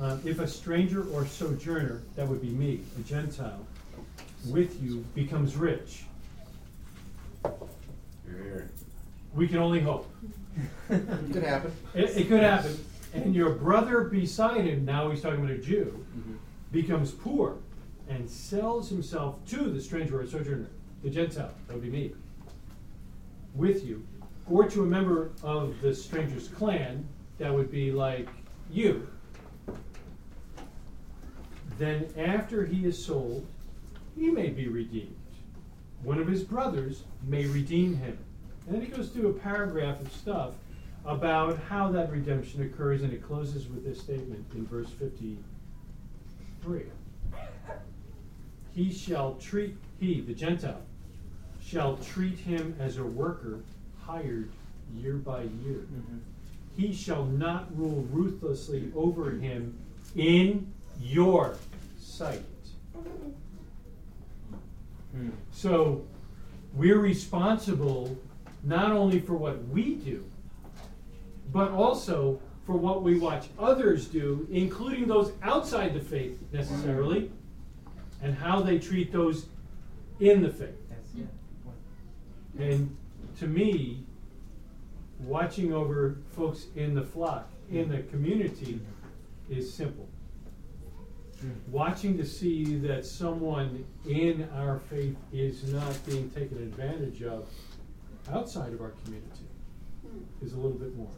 Uh, if a stranger or sojourner, that would be me, a Gentile, with you becomes rich, we can only hope. it Could happen. It, it could happen. And your brother beside him, now he's talking about a Jew, mm-hmm. becomes poor and sells himself to the stranger or sojourner, the Gentile, that would be me, with you, or to a member of the stranger's clan, that would be like you. Then after he is sold, he may be redeemed. One of his brothers may redeem him. And then he goes through a paragraph of stuff about how that redemption occurs, and it closes with this statement in verse 53. He shall treat, he, the Gentile, shall treat him as a worker hired year by year. He shall not rule ruthlessly over him in your sight. Hmm. So we're responsible not only for what we do, but also for what we watch others do, including those outside the faith necessarily, and how they treat those in the faith. And to me, watching over folks in the flock, in the community, is simple. Watching to see that someone in our faith is not being taken advantage of outside of our community is a little bit more.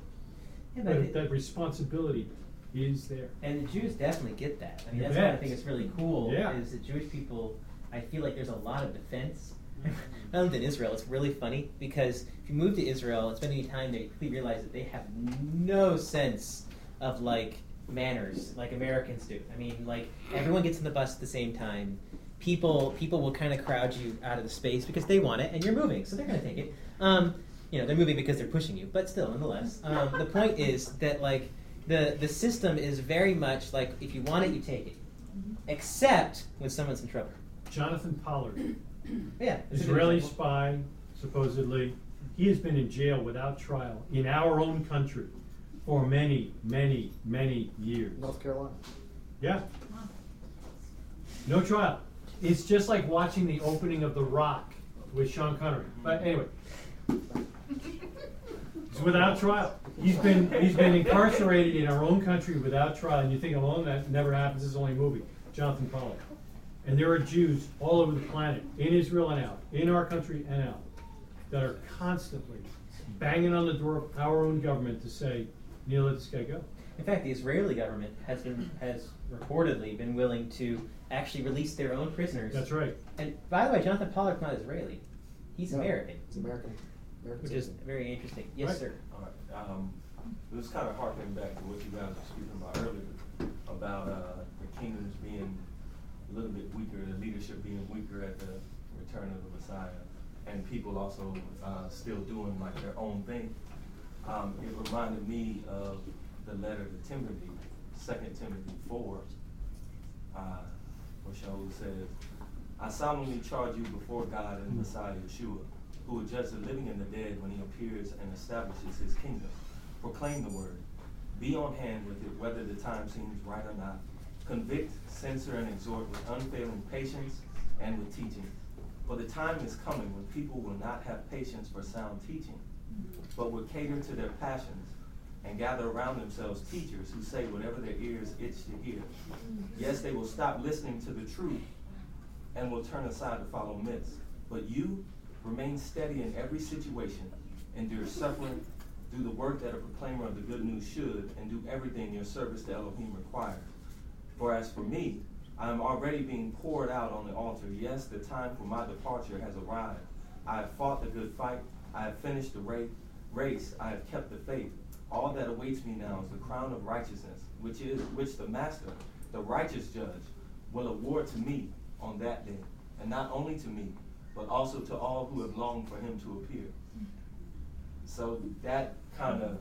Yeah, but But that responsibility is there. And the Jews definitely get that. I mean, You that's why I bet. think it's really cool. Yeah. Is that Jewish people? I feel like there's a lot of defense. I lived in Israel. It's really funny because if you move to Israel and spend any time there, you quickly realize that they have no sense of like manners like Americans do. I mean, like everyone gets in the bus at the same time. People people will kind of crowd you out of the space because they want it, and you're moving, so they're going to take it. Um, you know, they're moving because they're pushing you, but still, nonetheless. Um, the point is that like the the system is very much like if you want it, you take it, except when someone's in trouble. Jonathan Pollard, Yeah, it's a good Israeli spy, supposedly, he has been in jail without trial in our own country for many, many, many years. North Carolina. Yeah. No trial. It's just like watching the opening of The Rock with Sean Connery. But anyway, it's without trial. He's been he's been incarcerated in our own country without trial. And you think, oh, that never happens. This is only a movie. Jonathan Pollard. And there are Jews all over the planet, in Israel and out, in our country and out, that are constantly banging on the door of our own government to say, you need to let this guy go. In fact, the Israeli government has been has reportedly been willing to actually release their own prisoners. That's right. And by the way, Jonathan Pollard's not Israeli; he's No, American, It's American. American which is very interesting. Yes, Right. sir. All right, um, it was kind of harkening back to what you guys were speaking about earlier, about, uh, the kingdoms being a little bit weaker, the leadership being weaker at the return of the Messiah, and people also, uh, still doing like their own thing. Um, it reminded me of the letter to Timothy, Second Timothy four, uh, which shows says, I solemnly charge you before God and Messiah Yeshua, who will judge the living and the dead when he appears and establishes his kingdom. Proclaim the word. Be on hand with it, whether the time seems right or not. Convict, censor, and exhort with unfailing patience and with teaching. For the time is coming when people will not have patience for sound teaching, but will cater to their passions and gather around themselves teachers who say whatever their ears itch to hear. Yes, they will stop listening to the truth and will turn aside to follow myths. But you remain steady in every situation, endure suffering, do the work that a proclaimer of the good news should, and do everything your service to Elohim requires. For as for me, I am already being poured out on the altar. Yes, the time for my departure has arrived. I have fought the good fight. I have finished the ra- race. I have kept the faith. All that awaits me now is the crown of righteousness, which is which the master, the righteous judge, will award to me on that day, and not only to me, but also to all who have longed for him to appear. So that kind of,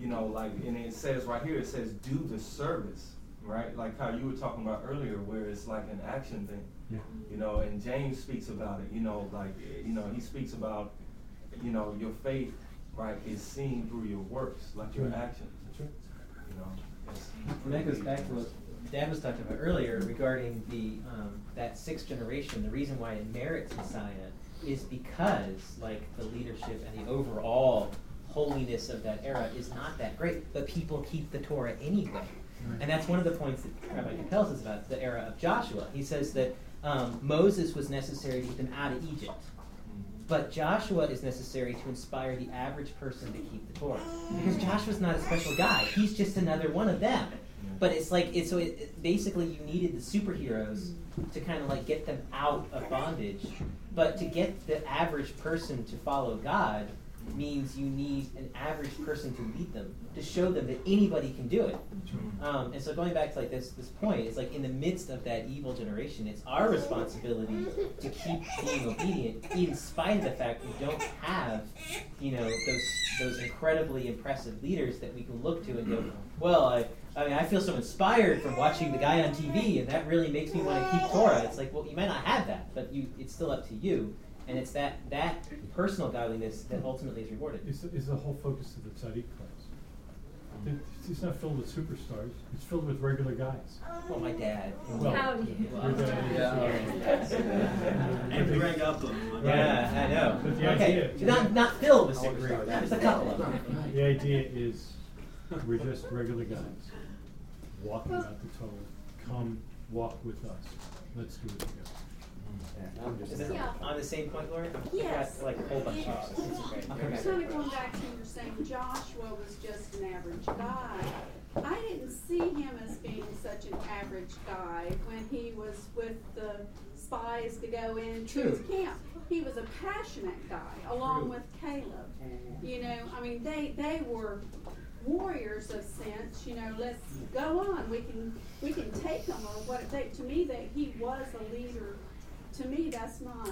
you know, like, and it says right here, it says, do the service, right? Like how you were talking about earlier, where it's like an action thing. Yeah. You know, and James speaks about it, you know, like, you know, he speaks about, you know, your faith, right, is seen through your works, like your Right. actions. That's right. You know, it's And that goes back to Dad was talking about earlier regarding the um, that sixth generation. The reason why it merits Messiah is because, like, the leadership and the overall holiness of that era is not that great, but people keep the Torah anyway. And that's one of the points that Rabbi tells us about the era of Joshua. He says that um, Moses was necessary to get them out of Egypt. But Joshua is necessary to inspire the average person to keep the Torah. Because Joshua's not a special guy. He's just another one of them. But it's like it's so it, it- basically you needed the superheroes to kind of like get them out of bondage. But to get the average person to follow God means you need an average person to lead them to show them that anybody can do it. Um, and so going back to like this this point, it's like in the midst of that evil generation, it's our responsibility to keep being obedient, in spite of the fact we don't have, you know, those those incredibly impressive leaders that we can look to and go, well, I, I mean, I feel so inspired from watching the guy on TV, and that really makes me want to keep Torah. It's like, well, you might not have that, but you, it's still up to you. And it's that that personal godliness that ultimately is rewarded. Is, the- is the whole focus of the tzaddik class. It- It's not filled with superstars, it's filled with regular guys. Well, my dad. Well, Howdy. your dad is, uh, And bring up them. Yeah, I know. But the okay, idea- not not filled with superstars. There's a couple of them. The idea is, we're just regular guys, walking out the Torah. Come, walk with us. Let's do it together. Is it Yeah. on the same point, Laura? Yes. Got, like a whole bunch of It- Okay, I'll come back. Kind of going back to you're saying Joshua was just an average guy. I didn't see him as being such an average guy when he was with the spies to go into his camp. He was a passionate guy, along True. with Caleb. Mm-hmm. You know, I mean, they they were warriors of sense. You know, let's go on. We can we can take them or what. They, to me, that he was a leader. To me, that's not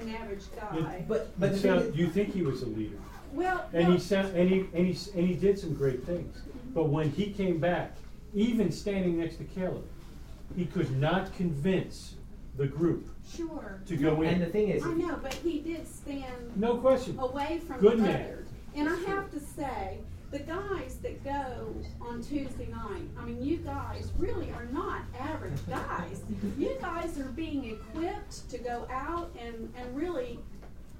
an average guy. But but It the sound- you think he was a leader. Well, And no. he sound, and he, and he, and he did some great things. But when he came back, even standing next to Caleb, he could not convince the group Sure. to go in. And the thing is, I know, but he did stand No question. away from Good the man. others. And I have to say, the guys that go on Tuesday night, I mean, you guys really are not average guys. you guys are being equipped to go out and, and really,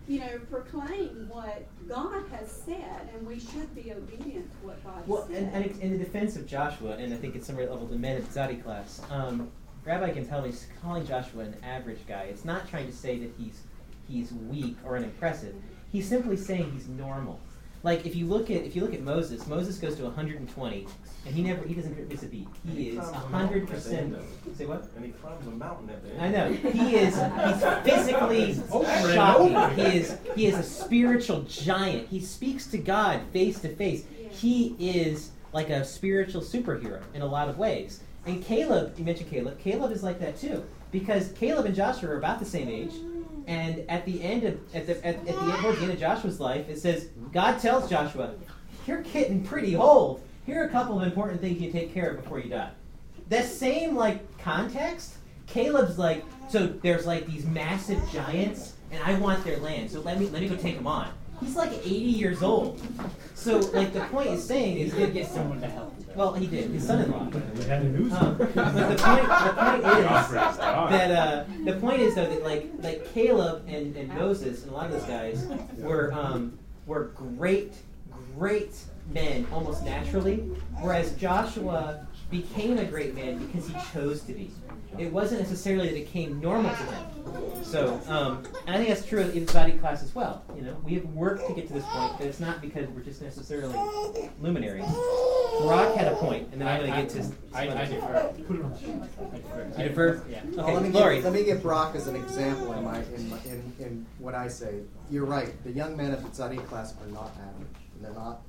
you know, proclaim what God has said, and we should be obedient to what God Well, said. and, and in the defense of Joshua, and I think it's somewhere level the men of tzaddik class, um, Rabbi can tell me he's calling Joshua an average guy. It's not trying to say that he's he's weak or unimpressive. He's simply saying he's normal. Like if you look at if you look at Moses, Moses goes to 120, and he never he doesn't miss a beat. And He is 100 mountain at the end percent. Say what? And he climbs a mountain at the end. I know he is. He's physically and oh, shocking. He is. He is a spiritual giant. He speaks to God face to face. He is like a spiritual superhero in a lot of ways. And Caleb, you mentioned Caleb. Caleb is like that too, because Caleb and Joshua are about the same age. And at the end of at the at, at the end, the end of Joshua's life, it says God tells Joshua, "You're getting pretty old. Here are a couple of important things you take care of before you die." That same like context, Caleb's like, so there's like these massive giants, and I want their land. So let me let me go take them on. He's like 80 years old. So like the point is saying is gonna get someone to help. well, he did. His son-in-law. We had a news. Um, but the point, the point is that uh, the point is though that like like Caleb and, and Moses and a lot of those guys were um, were great great men almost naturally, whereas Joshua became a great man because he chose to be. It wasn't necessarily that it came normal to them. So, um, and I think that's true in body class as well. You know, we have worked to get to this point, but it's not because we're just necessarily luminaries. Brock had a point, and then I'm going to get to. some I, other I defer. Put it on. I defer. You defer? Yeah. Well, let me Lori. Give, let me give Brock as an example in my in, my, in in what I say. You're right. The young men of the tzaddik class are not average. They're not.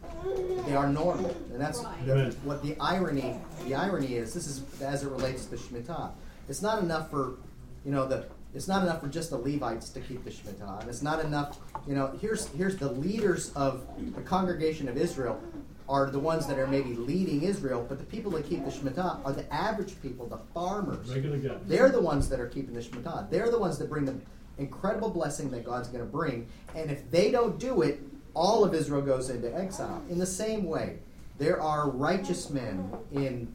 They are normal, and that's the, what the irony. The irony is this is as it relates to the Shemitah. It's not enough for you know, the it's not enough for just the Levites to keep the Shemitah, and it's not enough. You know, here's here's the leaders of the congregation of Israel are the ones that are maybe leading Israel, but the people that keep the Shemitah are the average people, the farmers. They're the ones that are keeping the Shemitah. They're the ones that bring the incredible blessing that God's going to bring. And if they don't do it, all of Israel goes into exile. In the same way, there are righteous men in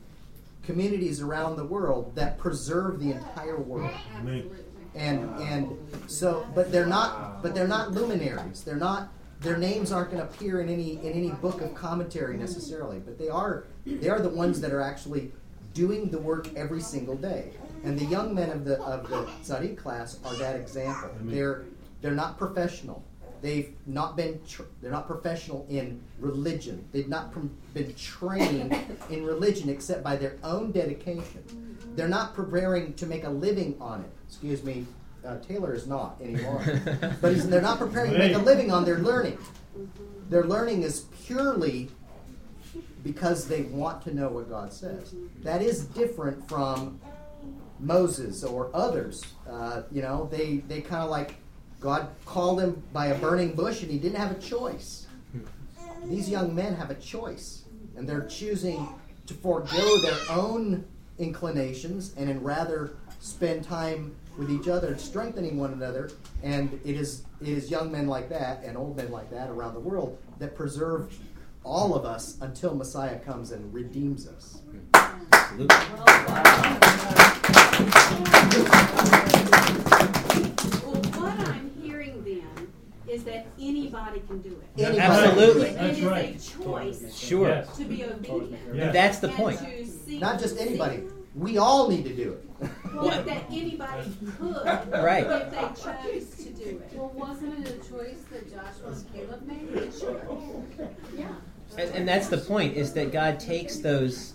communities around the world that preserve the entire world. Amen. And and so but they're not but they're not luminaries. They're not their names aren't going to appear in any in any book of commentary necessarily, but they are they are the ones that are actually doing the work every single day. And the young men of the of the tzaddik class are that example. They're they're not professional. They've not been tr- they're not professional in religion. They've not pr- been trained in religion except by their own dedication. They're not preparing to make a living on it. Excuse me, uh, Taylor is not anymore. but he's, they're not preparing to make a living on their learning. Their learning is purely because they want to know what God says. That is different from Moses or others. Uh, you know, they, they kind of like God called him by a burning bush and he didn't have a choice. These young men have a choice, and they're choosing to forego their own inclinations and in rather spend time with each other, and strengthening one another. And it is it is young men like that and old men like that around the world that preserve all of us until Messiah comes and redeems us. Well, what I'm hearing then is that anybody can do it. Anybody. Absolutely. It That's is right. a choice Sure. Yes. to be obedient. Yeah. And that's the and point. Not just anybody. see- We all need to do it. Well, that anybody could, Right. if they chose to do it. Well, wasn't it a choice that Joshua and Caleb made? Sure. Yeah. And, and that's the point is that God takes those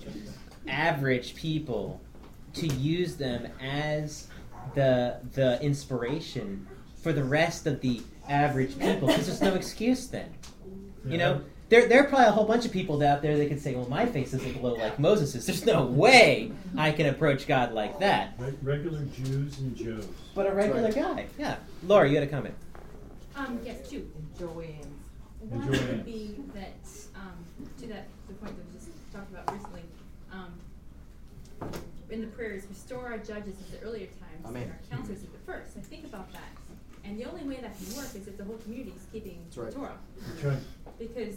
average people to use them as the the inspiration for the rest of the average people because there's no excuse then. You know, there, there are probably a whole bunch of people out there that can say, well, my face isn't glow like Moses's. There's no way I can approach God like that. Regular Jews and Joes. But a regular guy, yeah. Laura, you had a comment. Um, yes, two. Joanne's. And One Joanne's. would be that, um, to that, the point that we just talked about recently, um, in the prayers, restore our judges at the earlier times Amen. and our counselors at the first. I think about that. And the only way that can work is if the whole community is keeping That's right. Torah. That's. Because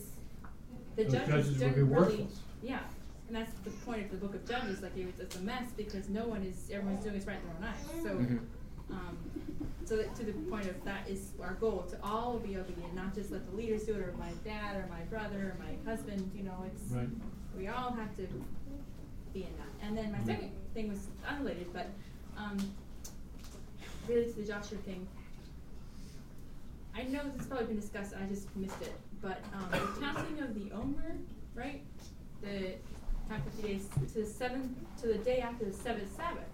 the Those judges, judges would don't be really, worthless. yeah. And that's the point of the book of Judges, like it was, it's a mess because no one is, everyone's doing what's right in their own eyes. So, Mhm. um, so that, to the point of that is our goal to all be obedient, not just let the leaders do it, or my dad, or my brother, or my husband. You know, it's Right. we all have to be in that. And then my Mhm. second thing was unrelated, but um, related to the Joshua thing. I know this has probably been discussed. I just missed it, but um, the counting of the Omer, right? The time fifty days to the seventh to the day after the seventh Sabbath.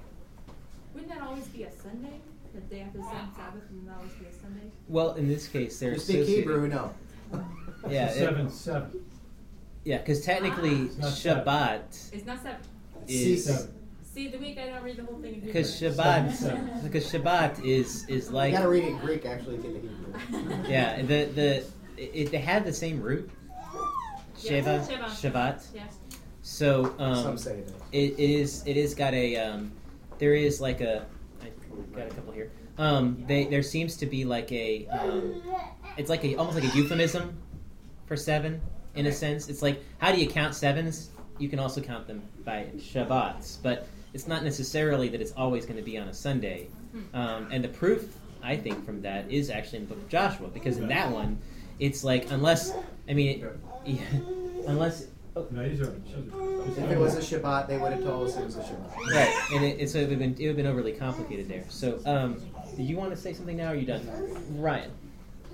Wouldn't that always be a Sunday? The day after the seventh Sabbath, and that always be a Sunday. Well, in this case, they're You speak associated- Hebrew, no. Yeah, it- Seven, seven. Yeah, because technically It's not seven. Shabbat It's not seven. is Seven. See, the week I don't read the whole thing in Hebrew. because Shabbat seven. because Shabbat is is like. You like gotta read it in Greek actually to get the Hebrew. yeah the the it, they have the same root Yeah, Sheva Sheva. Shabbat Yeah. so um, Some say it is. it, it is it is got a um, there is like a I got a couple here um, they there seems to be like a um, it's like a almost like a euphemism for seven in a sense it's like how do you count sevens you can also count them by Shabbats but it's not necessarily that it's always going to be on a Sunday um, and the proof I think from that is actually in the book of Joshua because in that one it's like unless I mean it, yeah, unless oh, No, he's right. She's. If it was a Shabbat, they would have told us it was a Shabbat. Right, and it, it, so it would have been it would have been overly complicated there. So, um, do you want to say something now? or Are you done, Ryan?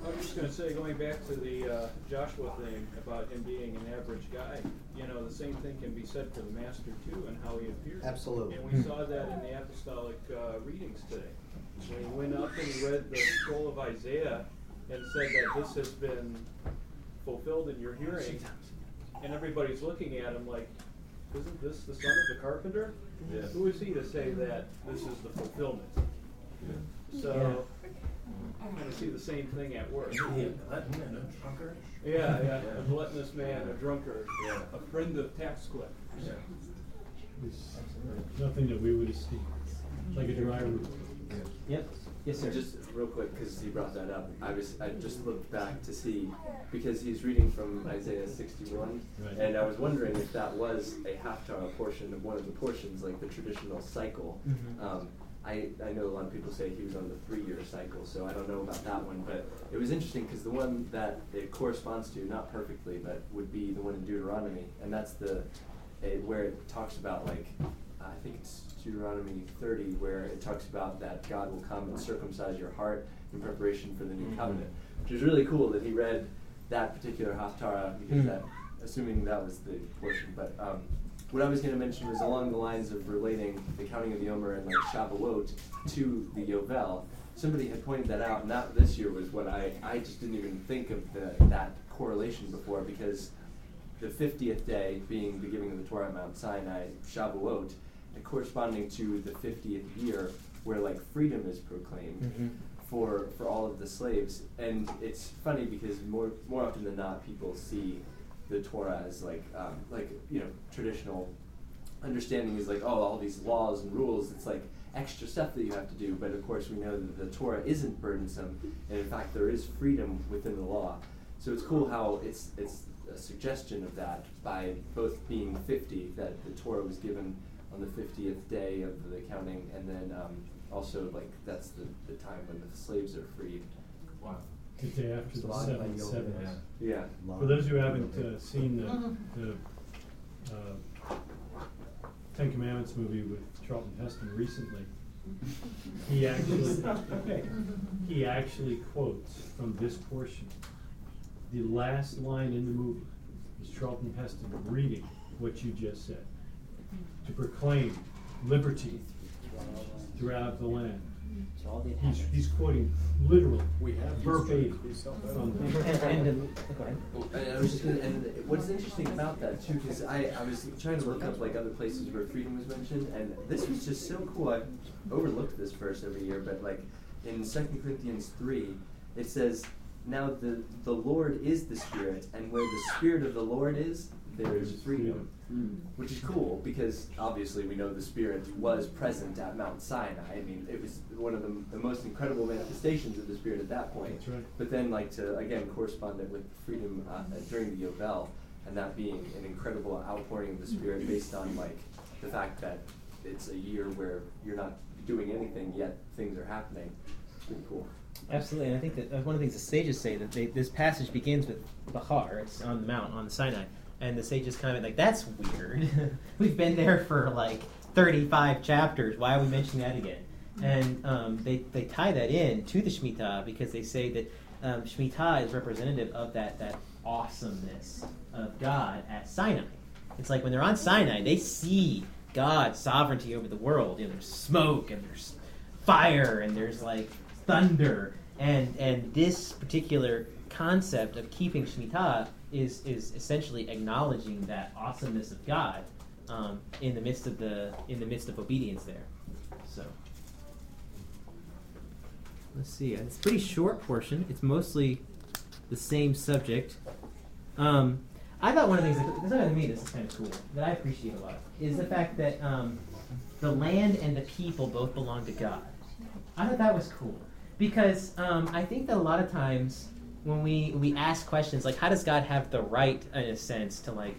I was just going to say, going back to the uh, Joshua thing about him being an average guy, you know, the same thing can be said for the master too, and how he appeared. Absolutely. And we saw that in the apostolic uh, readings today, when he went up and he read the scroll of Isaiah and said that this has been fulfilled in your hearing, and everybody's looking at him like, isn't this the son of the carpenter? Yeah. Who is he to say that this is the fulfillment? So I kind of see the same thing at work. Yeah, that man, a drunkard. Yeah, yeah, a gluttonous man, a drunkard, Yeah. a friend of tax collectors. Yeah. It's nothing that we would esteem, like a dry roof. Yep. Yes, sir. Just real quick, because he brought that up, I was I just looked back to see because he's reading from Isaiah 61, Right. and I was wondering if that was a Haftarah portion of one of the portions, like the traditional cycle. Mhm. Um, I, I know a lot of people say he was on the three-year cycle, so I don't know about that one, but it was interesting because the one that it corresponds to, not perfectly, but would be the one in Deuteronomy, and that's the uh, where it talks about like I think it's Deuteronomy 30, where it talks about that God will come and circumcise your heart in preparation for the new Mhm. covenant, which is really cool that he read that particular Haftarah because Mm. that, assuming that was the portion. But um, what I was going to mention was along the lines of relating the counting of the Omer and like Shavuot to the Yovel. Somebody had pointed that out, and that this year was what I, I just didn't even think of the, that correlation before because the 50th day being the giving of the Torah at Mount Sinai, Shavuot, and corresponding to the 50th year where like freedom is proclaimed Mhm. for, for all of the slaves. And it's funny because more, more often than not, people see the Torah as like, um, like, you know, traditional understanding is like, oh, all these laws and rules, it's like extra stuff that you have to do. But of course, we know that the Torah isn't burdensome, and in fact, there is freedom within the law. So it's cool how it's it's a suggestion of that by both being 50, that the Torah was given on the 50th day of the counting, and then um, also like that's the, the time when the slaves are freed. Wow. The day after the seven sevens. Yeah. For those who haven't uh, seen the, the uh, Ten Commandments movie with Charlton Heston recently, he actually he actually quotes from this portion. The last line in the movie is Charlton Heston reading what you just said to proclaim liberty throughout the land. So all the He's, he's quoting literally, We have verbatim history. from And, the. and, and go ahead. And I was just gonna, and what's interesting about that too, because I, I was trying to look up like other places where freedom was mentioned, and this was just so cool. I overlooked this verse every year, but like in Second Corinthians three, it says, "Now the the Lord is the Spirit, and where the Spirit of the Lord is, there is freedom." Which is cool because obviously we know the Spirit was present at Mount Sinai. I mean, it was one of the, the most incredible manifestations of the Spirit at that point. That's right. But then, like to again correspond it with freedom uh, during the Yovel, and that being an incredible outpouring of the Spirit based on like the fact that it's a year where you're not doing anything yet things are happening. It's pretty cool. Absolutely, and I think that uh, one of the things the sages say that they, this passage begins with Behar. It's on the mount on the Sinai, and the sages of like that's weird. We've been there for like thirty-five chapters. Why are we mentioning that again? And um, they they tie that in to the Shemitah because they say that um, Shemitah is representative of that that awesomeness of God at Sinai. It's like when they're on Sinai, they see God's sovereignty over the world. You know, there's smoke and there's fire and there's like thunder and and this particular concept of keeping Shemitah is is essentially acknowledging that awesomeness of God um, in the midst of the in the midst of obedience there. So let's see. It's pretty short portion. It's mostly the same subject. Um, I thought one of the things that, that to me this is kind of cool that I appreciate a lot is the fact that um, the land and the people both belong to God. I thought that was cool because um, I think that a lot of times when we we ask questions like how does God have the right in a sense to like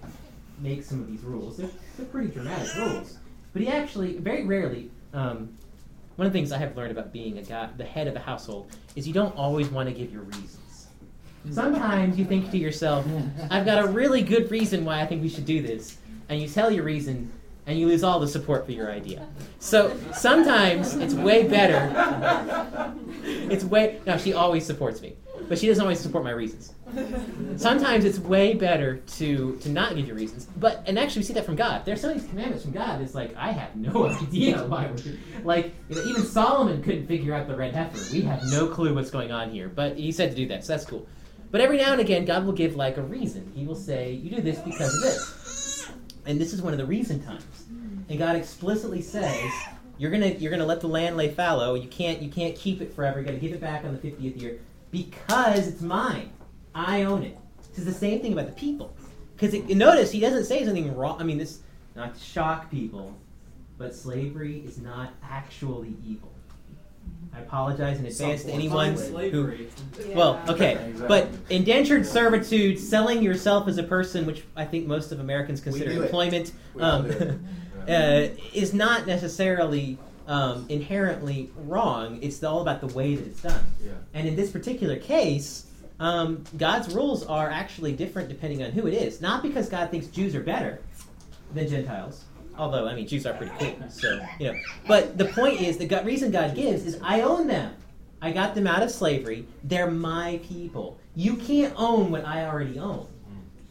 make some of these rules? They're, they're pretty dramatic rules, but he actually very rarely. Um, one of the things I have learned about being a guy, the head of a household, is you don't always want to give your reasons. Sometimes you think to yourself, I've got a really good reason why I think we should do this. And you tell your reason, and you lose all the support for your idea. So sometimes it's way better. It's way. No, she always supports me. But she doesn't always support my reasons. Sometimes it's way better to, to not give your reasons. But and actually we see that from God. There's some of these commandments from God. It's like I have no idea why we're like you know, even Solomon couldn't figure out the red heifer. We have no clue what's going on here. But he said to do that, so that's cool. But every now and again, God will give like a reason. He will say, "You do this because of this," and this is one of the reason times. And God explicitly says, You're gonna you're gonna let the land lay fallow. You can't you can't keep it forever. You got to give it back on the 50th year because it's mine. I own it. It's the same thing about the people. Because notice he doesn't say something wrong. I mean, this not to shock people, but slavery is not actually evil. I apologize in advance to anyone who. Slavery. Well, okay, Exactly. but indentured servitude, selling yourself as a person, which I think most of Americans consider employment, um, uh, is not necessarily um, inherently wrong. It's all about the way that it's done. Yeah. And in this particular case, um, God's rules are actually different depending on who it is. Not because God thinks Jews are better than Gentiles, although I mean Jews are pretty cool. So you know, but the point is the God, reason God gives is I own them. I got them out of slavery. They're my people. You can't own what I already own.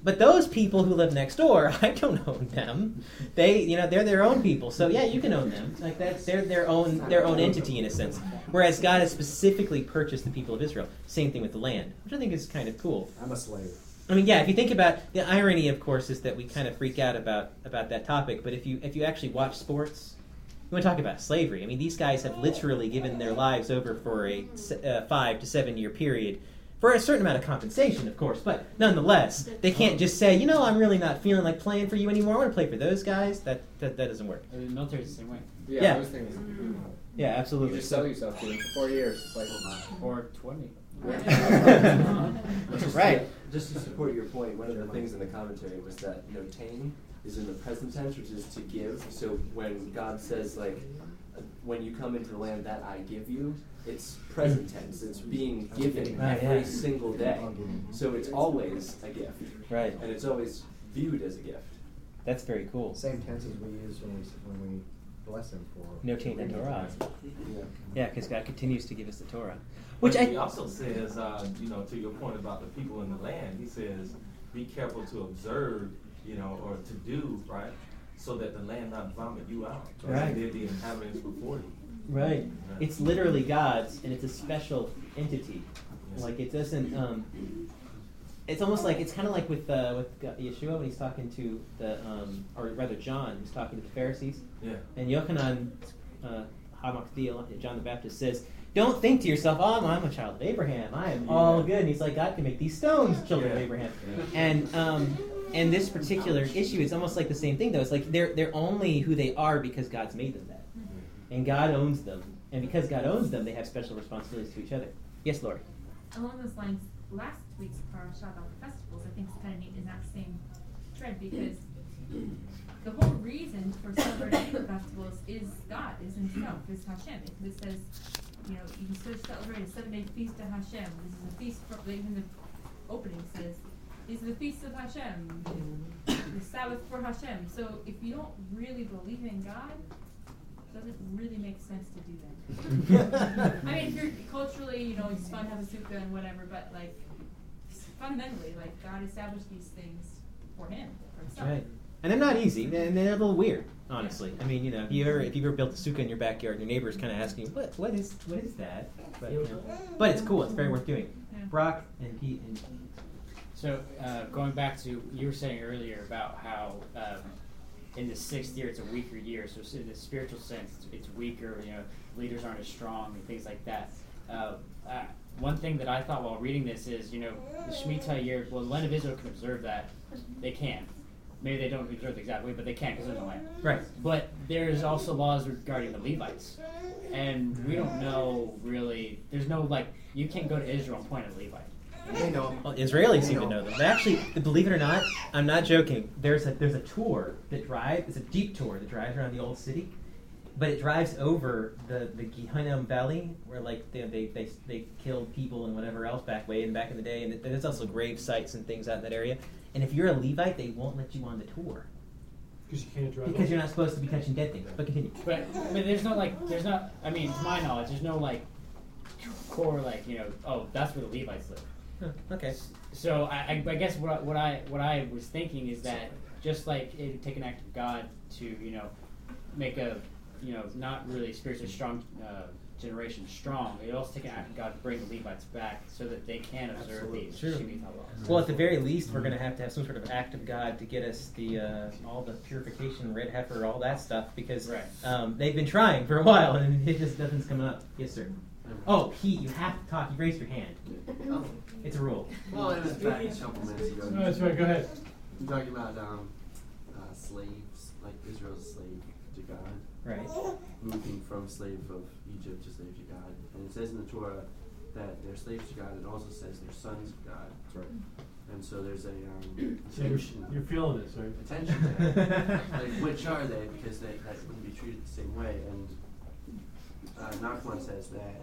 But those people who live next door, I don't own them. They, you know, they're their own people. So yeah, you can own them. Like that's they're their own their own entity in a sense. Whereas God has specifically purchased the people of Israel. Same thing with the land, which I think is kind of cool. I'm a slave. I mean, yeah, if you think about the irony, of course, is that we kind of freak out about about that topic. But if you if you actually watch sports, you want to talk about slavery. I mean, these guys have literally given their lives over for a uh, five to seven year period for a certain amount of compensation, of course. But nonetheless, they can't just say, you know, I'm really not feeling like playing for you anymore. I want to play for those guys. That that, that doesn't work. The military's the same way. Yeah, Yeah. those things. Yeah, You absolutely. just sell yourself to them for four years. It's like, Or 20. Just Right. Just to support your point, one of the things in the commentary was that notain is in the present tense, which is to give. So when God says like, when you come into the land that I give you, it's present tense. It's being given Right, every yeah. single day. So it's always a gift, Right. and it's always viewed as a gift. That's very cool. Same tenses we use when we when we bless him for Notain the Torah. Yeah. Yeah, because God continues to give us the Torah. Which Which he I also says, uh, you know, to your point about the people in the land, he says, be careful to observe, you know, or to do, right, so that the land not vomit you out. Right. it did the inhabitants before you. Right. It's literally God's, and it's a special entity. Yes. Like it doesn't. Um, it's almost like it's kind of like with uh, with Yeshua when he's talking to the, um, or rather John, he's talking to the Pharisees, Yeah. and Yochanan, uh, John the Baptist says, "Don't think to yourself, oh, I'm, a child of Abraham. I am all good." And he's like, "God can make these stones children of Abraham." Yeah. And um, and this particular issue is almost like the same thing, though. It's like they're they're only who they are because God's made them that mm-hmm. and God owns them. And because God owns them, they have special responsibilities to each other. Yes, Lori. Along those lines, last week's parasha about the festivals, I think is kind of neat in that same thread because the whole reason for celebrating the festivals is God, is Himself, is Hashem. It, it says, you know, you can still celebrate a seven day feast to Hashem. This is a feast for, even the opening says, these are the feast of Hashem, the Sabbath for Hashem. So if you don't really believe in God, it doesn't really make sense to do that. I mean, if you're culturally, you know, it's fun to have a sukkah and whatever, but like fundamentally, like God established these things for Him, for Himself. Right. And they're not easy, and they're a little weird, honestly. I mean, you know, if you ever if you ever built a sukkah in your backyard, and your neighbor's kind of asking, "What what is what is that?" But, you know, but it's cool. It's very worth doing. Yeah. Brock and Pete and So uh, going back to you were saying earlier about how um, in the sixth year it's a weaker year. So in the spiritual sense, it's, it's weaker. You know, leaders aren't as strong and things like that. Uh, uh, one thing that I thought while reading this is, you know, the Shemitah year. Well, the land of Israel can observe that. They can. Maybe they don't observe the exact way, but they can because they're in the land. right. But there's also laws regarding the Levites, and we don't know really. There's no like you can't go to Israel and point at a Levite. They know. Well, Israelis seem to know them. But actually, believe it or not, I'm not joking. There's a there's a tour that drives. It's a jeep tour that drives around the old city, but it drives over the the Gehinnom Valley, where like they they, they they killed people and whatever else back way in back in the day, and there's also grave sites and things out in that area. And if you're a Levite, they won't let you on the tour Because you can't drive. because you're not supposed to be touching dead things. But continue. But I mean, there's no like, there's not. I mean, to my knowledge, there's no like core like you know. Oh, that's where the Levites live. Huh, okay. So I, I, I guess what I, what I what I was thinking is that just like it would take an act of God to you know make a you know not really spiritually strong uh, generation strong. It also take an act of God to bring the Levites back so that they can observe these True. Shemitah laws. Well, at the very least, we're going to have to have some sort of act of God to get us the uh, all the purification, red heifer, all that stuff, because Right. um, they've been trying for a while and it just nothing's coming up. Yes, sir. Oh, Pete, you have to talk. You raised your hand. It's a rule. Well, it was back a couple minutes ago. No, that's right, go ahead. You're talking about um, uh, slaves, like Israel's slave to God. Right. Moving from slave of Egypt to slave to God. And it says in the Torah that they're slaves to God. It also says they're sons of God. Right. And so there's a um, So you're, tension. you're feeling this, right? attention to that. like, which are they? Because they, that wouldn't be treated the same way. And uh, Nachman says that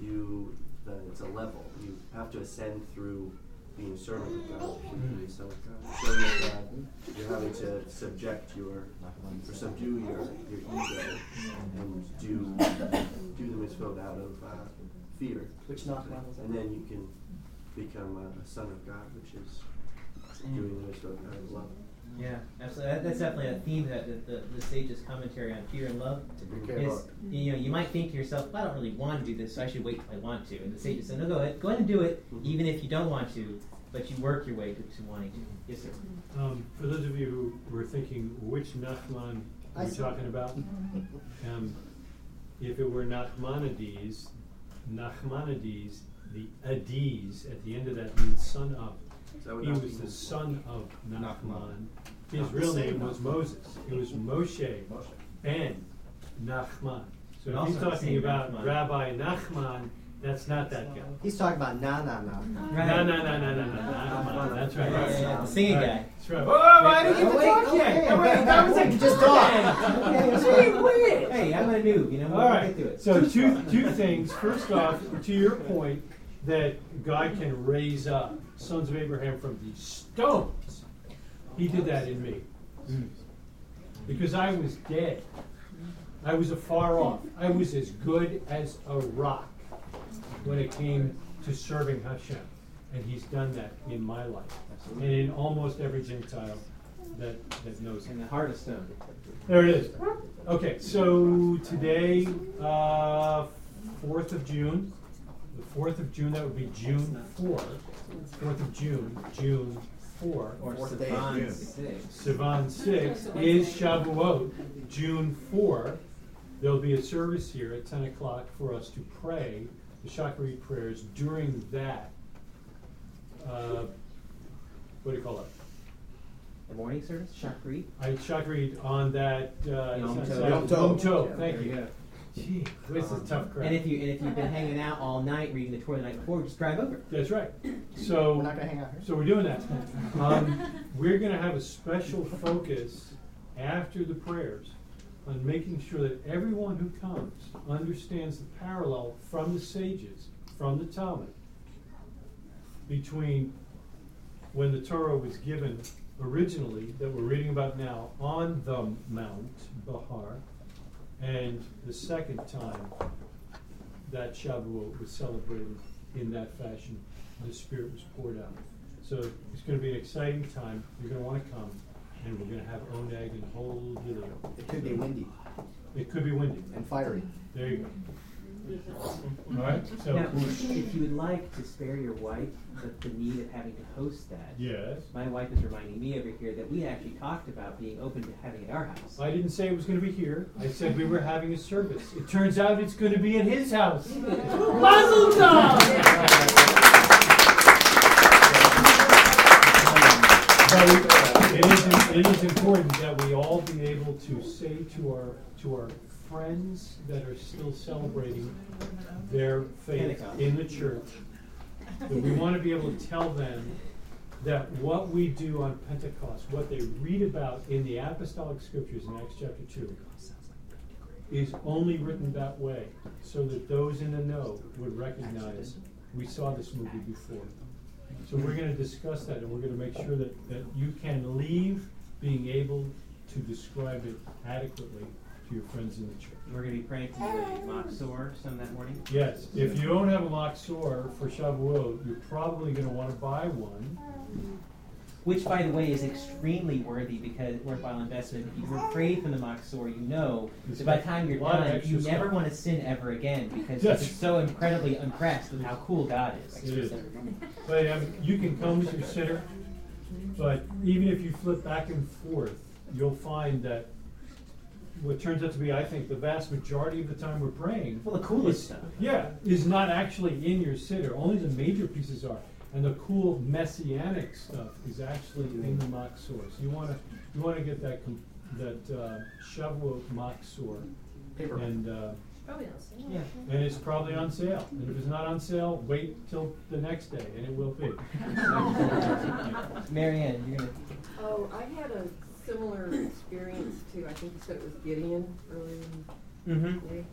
you, that it's a level. You have to ascend through being a servant of God. to be a son of God. Servant of God, you're having to subject your, or subdue your, your ego and do, do the mitzvot out of uh, fear. Which Nachman was? And then you can become a, a son of God, which is doing the mitzvot out of love. Yeah, absolutely. That, that's definitely a theme that the, the, the sage's commentary on fear and love is. You know, you might think to yourself, well, "I don't really want to do this, so I should wait till I want to." And the sage said, "No, go ahead, go ahead and do it, even if you don't want to, but you work your way to, to wanting to." Yes, sir. Um, for those of you who were thinking which Nachman I we're see. talking about, um, if it were Nachmanides, Nachmanides, the Ades at the end of that means son of. Is that what He was the is? son of Nachman. His Not the real same name was Nachman. Moses. It was Moshe ben Nachman. So if Also he's the talking same about Nachman. Rabbi Nachman, that's not that guy. He's talking about na na na. Right. No, no, no, no, no, no, Nachman. That's right. Yeah, yeah, yeah, the singing Right. guy. That's right. Oh, I didn't get Oh, to wait, talk yet. okay. Oh, wait, that was You it. just talked. Hey, I'm a noob. You know, All we'll right. get to it. So two two things. First off, to your point that God can raise up sons of Abraham from these stones. He did that in me. Because I was dead. I was afar off. I was as good as a rock when it came to serving Hashem. And he's done that in my life. And in almost every Gentile that, that knows him. In the heart of stone. There it is. Okay, so today, uh, 4th of June, the 4th of June, that would be June 4. 4th of June, June 4. Or Fourth day of Sivan June. six. Sivan 6 is Shavuot, June 4. There'll be a service here at 10 o'clock for us to pray the Shacharit prayers during that. Uh, what do you call it? The morning service, Shakri. I Shacharit on that. Uh, Yom Tov. Yom Tov. Yom Yeah, Thank there you. You go. Gee, this is tough crap. And if you and if you've been hanging out all night reading the Torah the night before, just drive over. That's right. So, We're not gonna hang out here. so we're doing that. Um, we're going to have a special focus after the prayers on making sure that everyone who comes understands the parallel from the sages, from the Talmud, between when the Torah was given originally, that we're reading about now, on the Mount Behar, and the second time that Shavuot was celebrated in that fashion. The Spirit was poured out. So it's going to be an exciting time. You're going to want to come, and we're going to have oneg and whole deal. It could be windy It could be windy. and fiery. There you go. All right. So Now, if you would like to spare your wife the, the need of having to host that, yes, my wife is reminding me over here that we actually talked about being open to having it at our house. I didn't say it was going to be here. I said we were having a service. It turns out it's going to be at his house. Mazel it is, it is important that we all be able to say to our, to our friends that are still celebrating their faith in the church, that we want to be able to tell them that what we do on Pentecost, what they read about in the apostolic scriptures in Acts chapter 2, is only written that way so that those in the know would recognize we saw this movie before. So we're going to discuss that and we're going to make sure that, that you can leave being able to describe it adequately to your friends in the church. We're going to be praying for the Machzor some that morning. Yes, if you don't have a Machzor for Shavuot, you're probably going to want to buy one. which, by the way, is extremely worthy because worthwhile investment. If you pray from the Machzor, you know that by the time you're done, you never stuff. want to sin ever again because you're so incredibly impressed with how cool God is. It is. But mean, you can come as your siddur, but even if you flip back and forth, you'll find that what turns out to be, I think, the vast majority of the time we're praying. Well, the coolest is- stuff. Yeah, is not actually in your siddur. Only the major pieces are. And the cool messianic stuff is actually in the Machzor. You wanna, you wanna get that, com- that, uh, Shavuot Machzor. Paper. And, uh, Probably on sale. Yeah. and it's probably on sale. And if it's not on sale, wait till the next day, and it will be. Marianne, you're gonna. Oh, I had a similar experience too. I think you said it was Gideon earlier in Mhm. the day.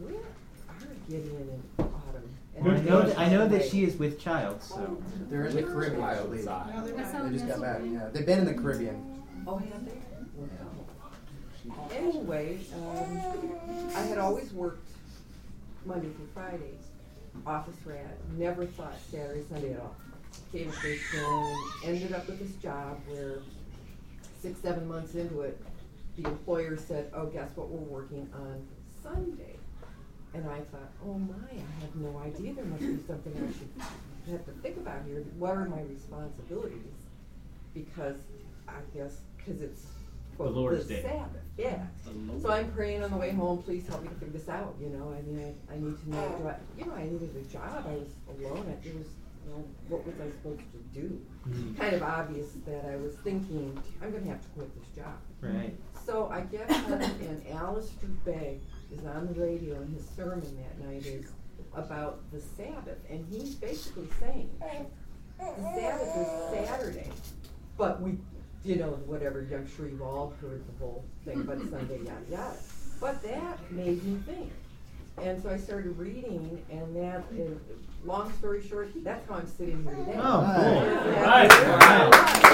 Where are Gideon and Autumn? And I know, that, I know that she is with child, so. They're in the Caribbean, I believe. No, they're not. They just got back, yeah. They've been in the Caribbean. Oh, have they? Anyway, um, I had always worked Monday through Fridays, office rat, never thought Saturday, Sunday at all. Came to Christian, ended up with this job where six, seven months into it, the employer said, oh, guess what, we're working on Sunday. And I thought, oh my, I have no idea, there must be something I should have to think about here. What are my responsibilities? Because I guess, because it's quote, The Lord's the Day. Sabbath, yeah. So I'm praying on the way home, please help me to figure this out, you know, I mean, I, I need to know, do I, you know, I needed a job, I was alone, I- it was, know, what was I supposed to do? Mhm. Kind of obvious that I was thinking, I'm gonna have to quit this job. Right. So I get home and Alistair Begg is on the radio and his sermon that night is about the Sabbath and he's basically saying the Sabbath is Saturday, but we, you know, whatever, I'm sure you've all heard the whole thing about Sunday, yada yada. But that made me think. And so I started reading and that, and long story short, that's how I'm sitting here today. Oh, cool. Yeah.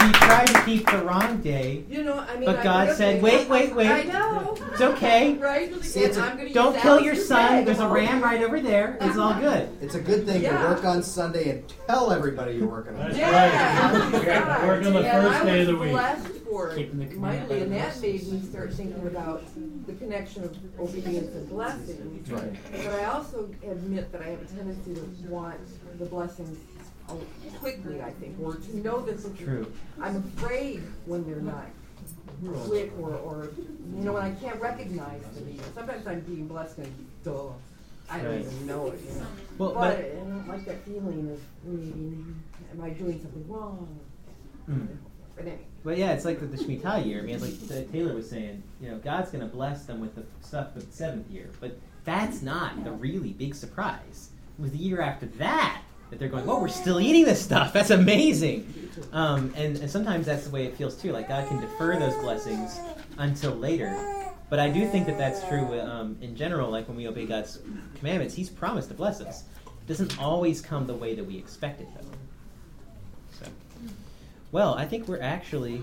He tried to keep the wrong day. You know, I mean, But I God really- said, "Wait, wait, wait. I know. It's okay. Right? See, it's And a- I'm gonna Don't kill your son. Begg. There's a ram right over there. It's all good. It's a good thing Yeah. to work on Sunday and tell everybody you're working on. That's Yeah. right. God. Work on the first I day of the week. blessed for the mightily, and that made me start thinking about the connection of obedience and blessing. Right. But I also admit that I have a tendency to want the blessings quickly, I think, or to know that the True. I'm afraid when they're not quick or, or you know, when I can't recognize them. even. Sometimes I'm being blessed and duh, I don't Right. even know it. You know? Well, but, but- I don't like that feeling of maybe am I doing something wrong? Mm. But anyway. But yeah, it's like the, the Shemitah year. I mean, it's like Taylor was saying, you know, God's going to bless them with the stuff of the seventh year. But that's not the really big surprise. It was the year after that that they're going, oh, we're still eating this stuff. That's amazing. Um, and, and sometimes that's the way it feels too. Like God can defer those blessings until later. But I do think that that's true um, in general. Like when we obey God's commandments, He's promised to bless us. It doesn't always come the way that we expect it, though. So. Well, I think we're actually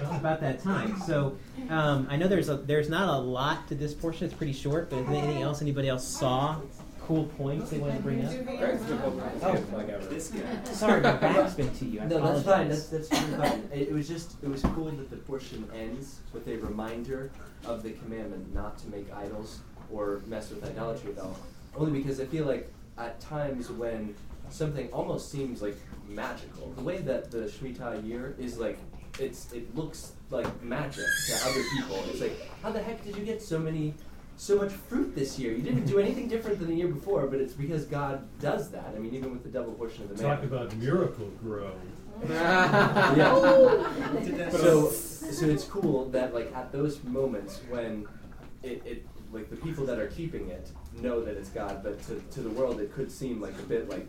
about that time. So um, I know there's a, there's not a lot to this portion. It's pretty short. But anything else anybody else saw? Cool points they wanted to bring up. Greg's took over his Oh, hand like. This guy. sorry, my back's been to you. I no, that's fine. That's that's totally fine. It, it was just it was cool that the portion ends with a reminder of the commandment not to make idols or mess with idolatry at all. Only because I feel like at times when something almost seems like magical, the way that the Shemitah year is like it's it looks like magic to other people. It's like how the heck did you get so many so much fruit this year? You didn't do anything different than the year before, but it's because God does that. I mean, even with the double portion of the man. Talk manna. about miracle grow. yeah. So, so it's cool that like at those moments when it, it like the people that are keeping it know that it's God, but to, to the world it could seem like a bit like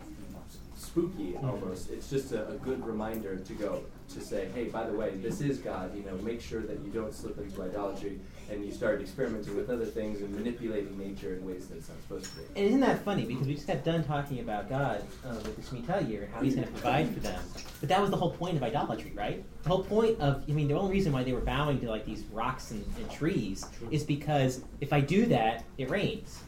spooky almost. It's just a, a good reminder to go to say, hey, by the way, this is God. You know, make sure that you don't slip into idolatry and you start experimenting with other things and manipulating nature in ways that it's not supposed to be. And isn't that funny? Because we just got done talking about God uh, with the Shemitah year and how He's going to provide for them. But that was the whole point of idolatry, right? The whole point of, I mean, the only reason why they were bowing to like these rocks and, and trees is because if I do that, it rains.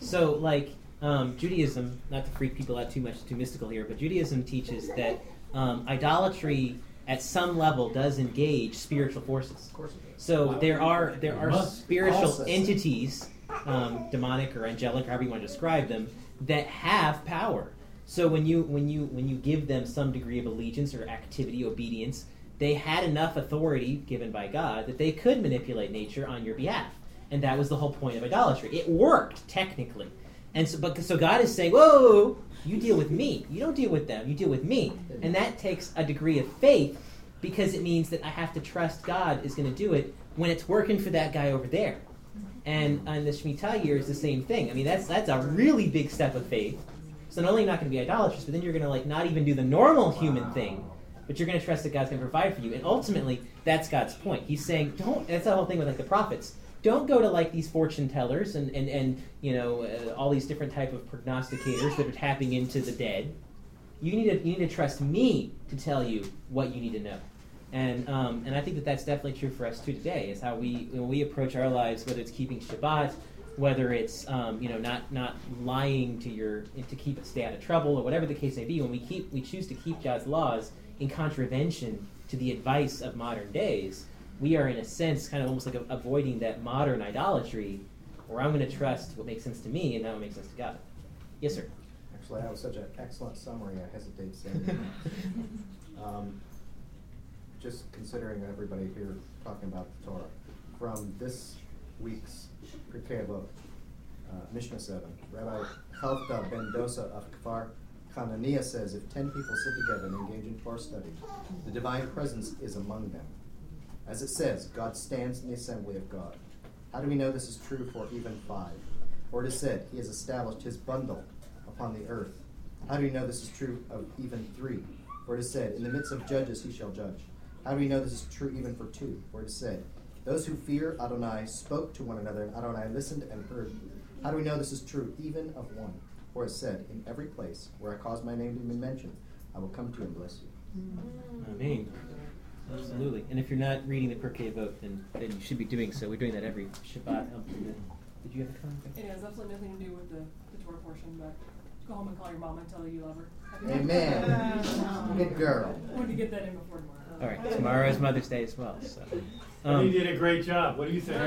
So, like, um, Judaism, not to freak people out too much, too mystical here, but Judaism teaches that um, idolatry at some level does engage spiritual forces. So there are there are spiritual Also. entities, um, demonic or angelic, however you want to describe them, that have power. So when you when you when you give them some degree of allegiance or activity, obedience, they had enough authority given by God that they could manipulate nature on your behalf, and that was the whole point of idolatry. It worked technically, and so but so God is saying, "Whoa, you deal with me. You don't deal with them. You deal with me," and that takes a degree of faith because it means that I have to trust God is going to do it when it's working for that guy over there. And on the Shemitah year is the same thing. I mean, that's that's a really big step of faith. So not only you're not going to be idolatrous, but then you're going to like not even do the normal human thing, but you're going to trust that God's going to provide for you. And ultimately, that's God's point. He's saying, don't. That's the whole thing with like the prophets. Don't go to like these fortune tellers and and and you know uh, all these different type of prognosticators that are tapping into the dead. You need to you need to trust me to tell you what you need to know. And um, and I think that that's definitely true for us too today. Is how we when we approach our lives, whether it's keeping Shabbat, whether it's um, you know not not lying to your to keep stay out of trouble or whatever the case may be. When we keep we choose to keep God's laws in contravention to the advice of modern days, we are in a sense kind of almost like a, avoiding that modern idolatry, where I'm going to trust what makes sense to me and not what makes sense to God. Yes, sir. Actually, that was such an excellent summary, I hesitate saying it. Um, Just considering everybody here talking about the Torah, from this week's Pirkei Avot, uh, Mishnah 7, Rabbi Chavta ben Dosa of Kfar Hananiah says, if ten people sit together and engage in Torah study, the divine presence is among them. As it says, God stands in the assembly of God. How do we know this is true for even five? For it is said, He has established His bundle upon the earth. How do we know this is true of even three? For it is said, In the midst of judges He shall judge. How do we know this is true even for two? For it is said, Those who fear Adonai spoke to one another, and Adonai listened and heard. How do we know this is true even of one? For it is said, In every place where I cause my name to be mentioned, I will come to you and bless you. Mm. Amen. Absolutely. And if you're not reading the Pirkei Avot, then, then you should be doing so. We're doing that every Shabbat. Um, Did you have a comment? It has absolutely nothing to do with the, the Torah portion, but go home and call your mom and tell her you love her. Amen. Good girl. Wanted to get that in before tomorrow. All right. Tomorrow is Mother's Day as well. So. And you did a great job. What do you think?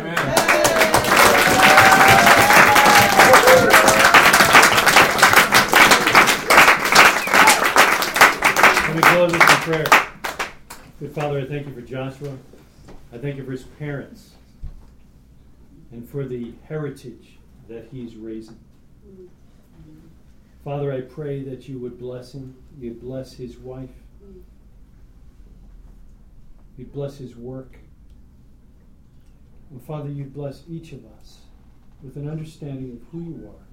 Let me close this in prayer. Good Father, I thank you for Joshua. I thank you for his parents and for the heritage that he's raising. Father, I pray that you would bless him. You'd bless his wife. You'd bless his work. And Father, you'd bless each of us with an understanding of who you are,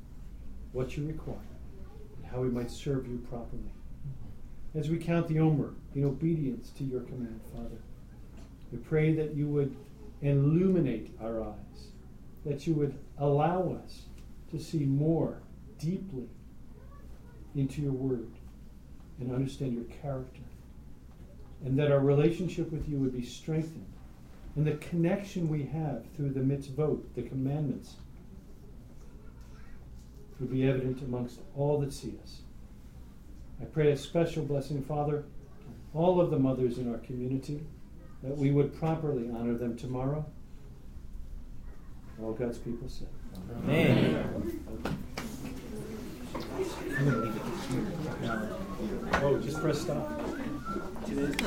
what you require, and how we might serve you properly. As we count the Omer in obedience to your command, Father, we pray that you would illuminate our eyes, that you would allow us to see more deeply into your word and understand your character, and that our relationship with you would be strengthened, and the connection we have through the mitzvot, the commandments, would be evident amongst all that see us. I pray a special blessing, Father, all of the mothers in our community, that we would properly honor them tomorrow. All God's people said. Amen. Oh, just press stop.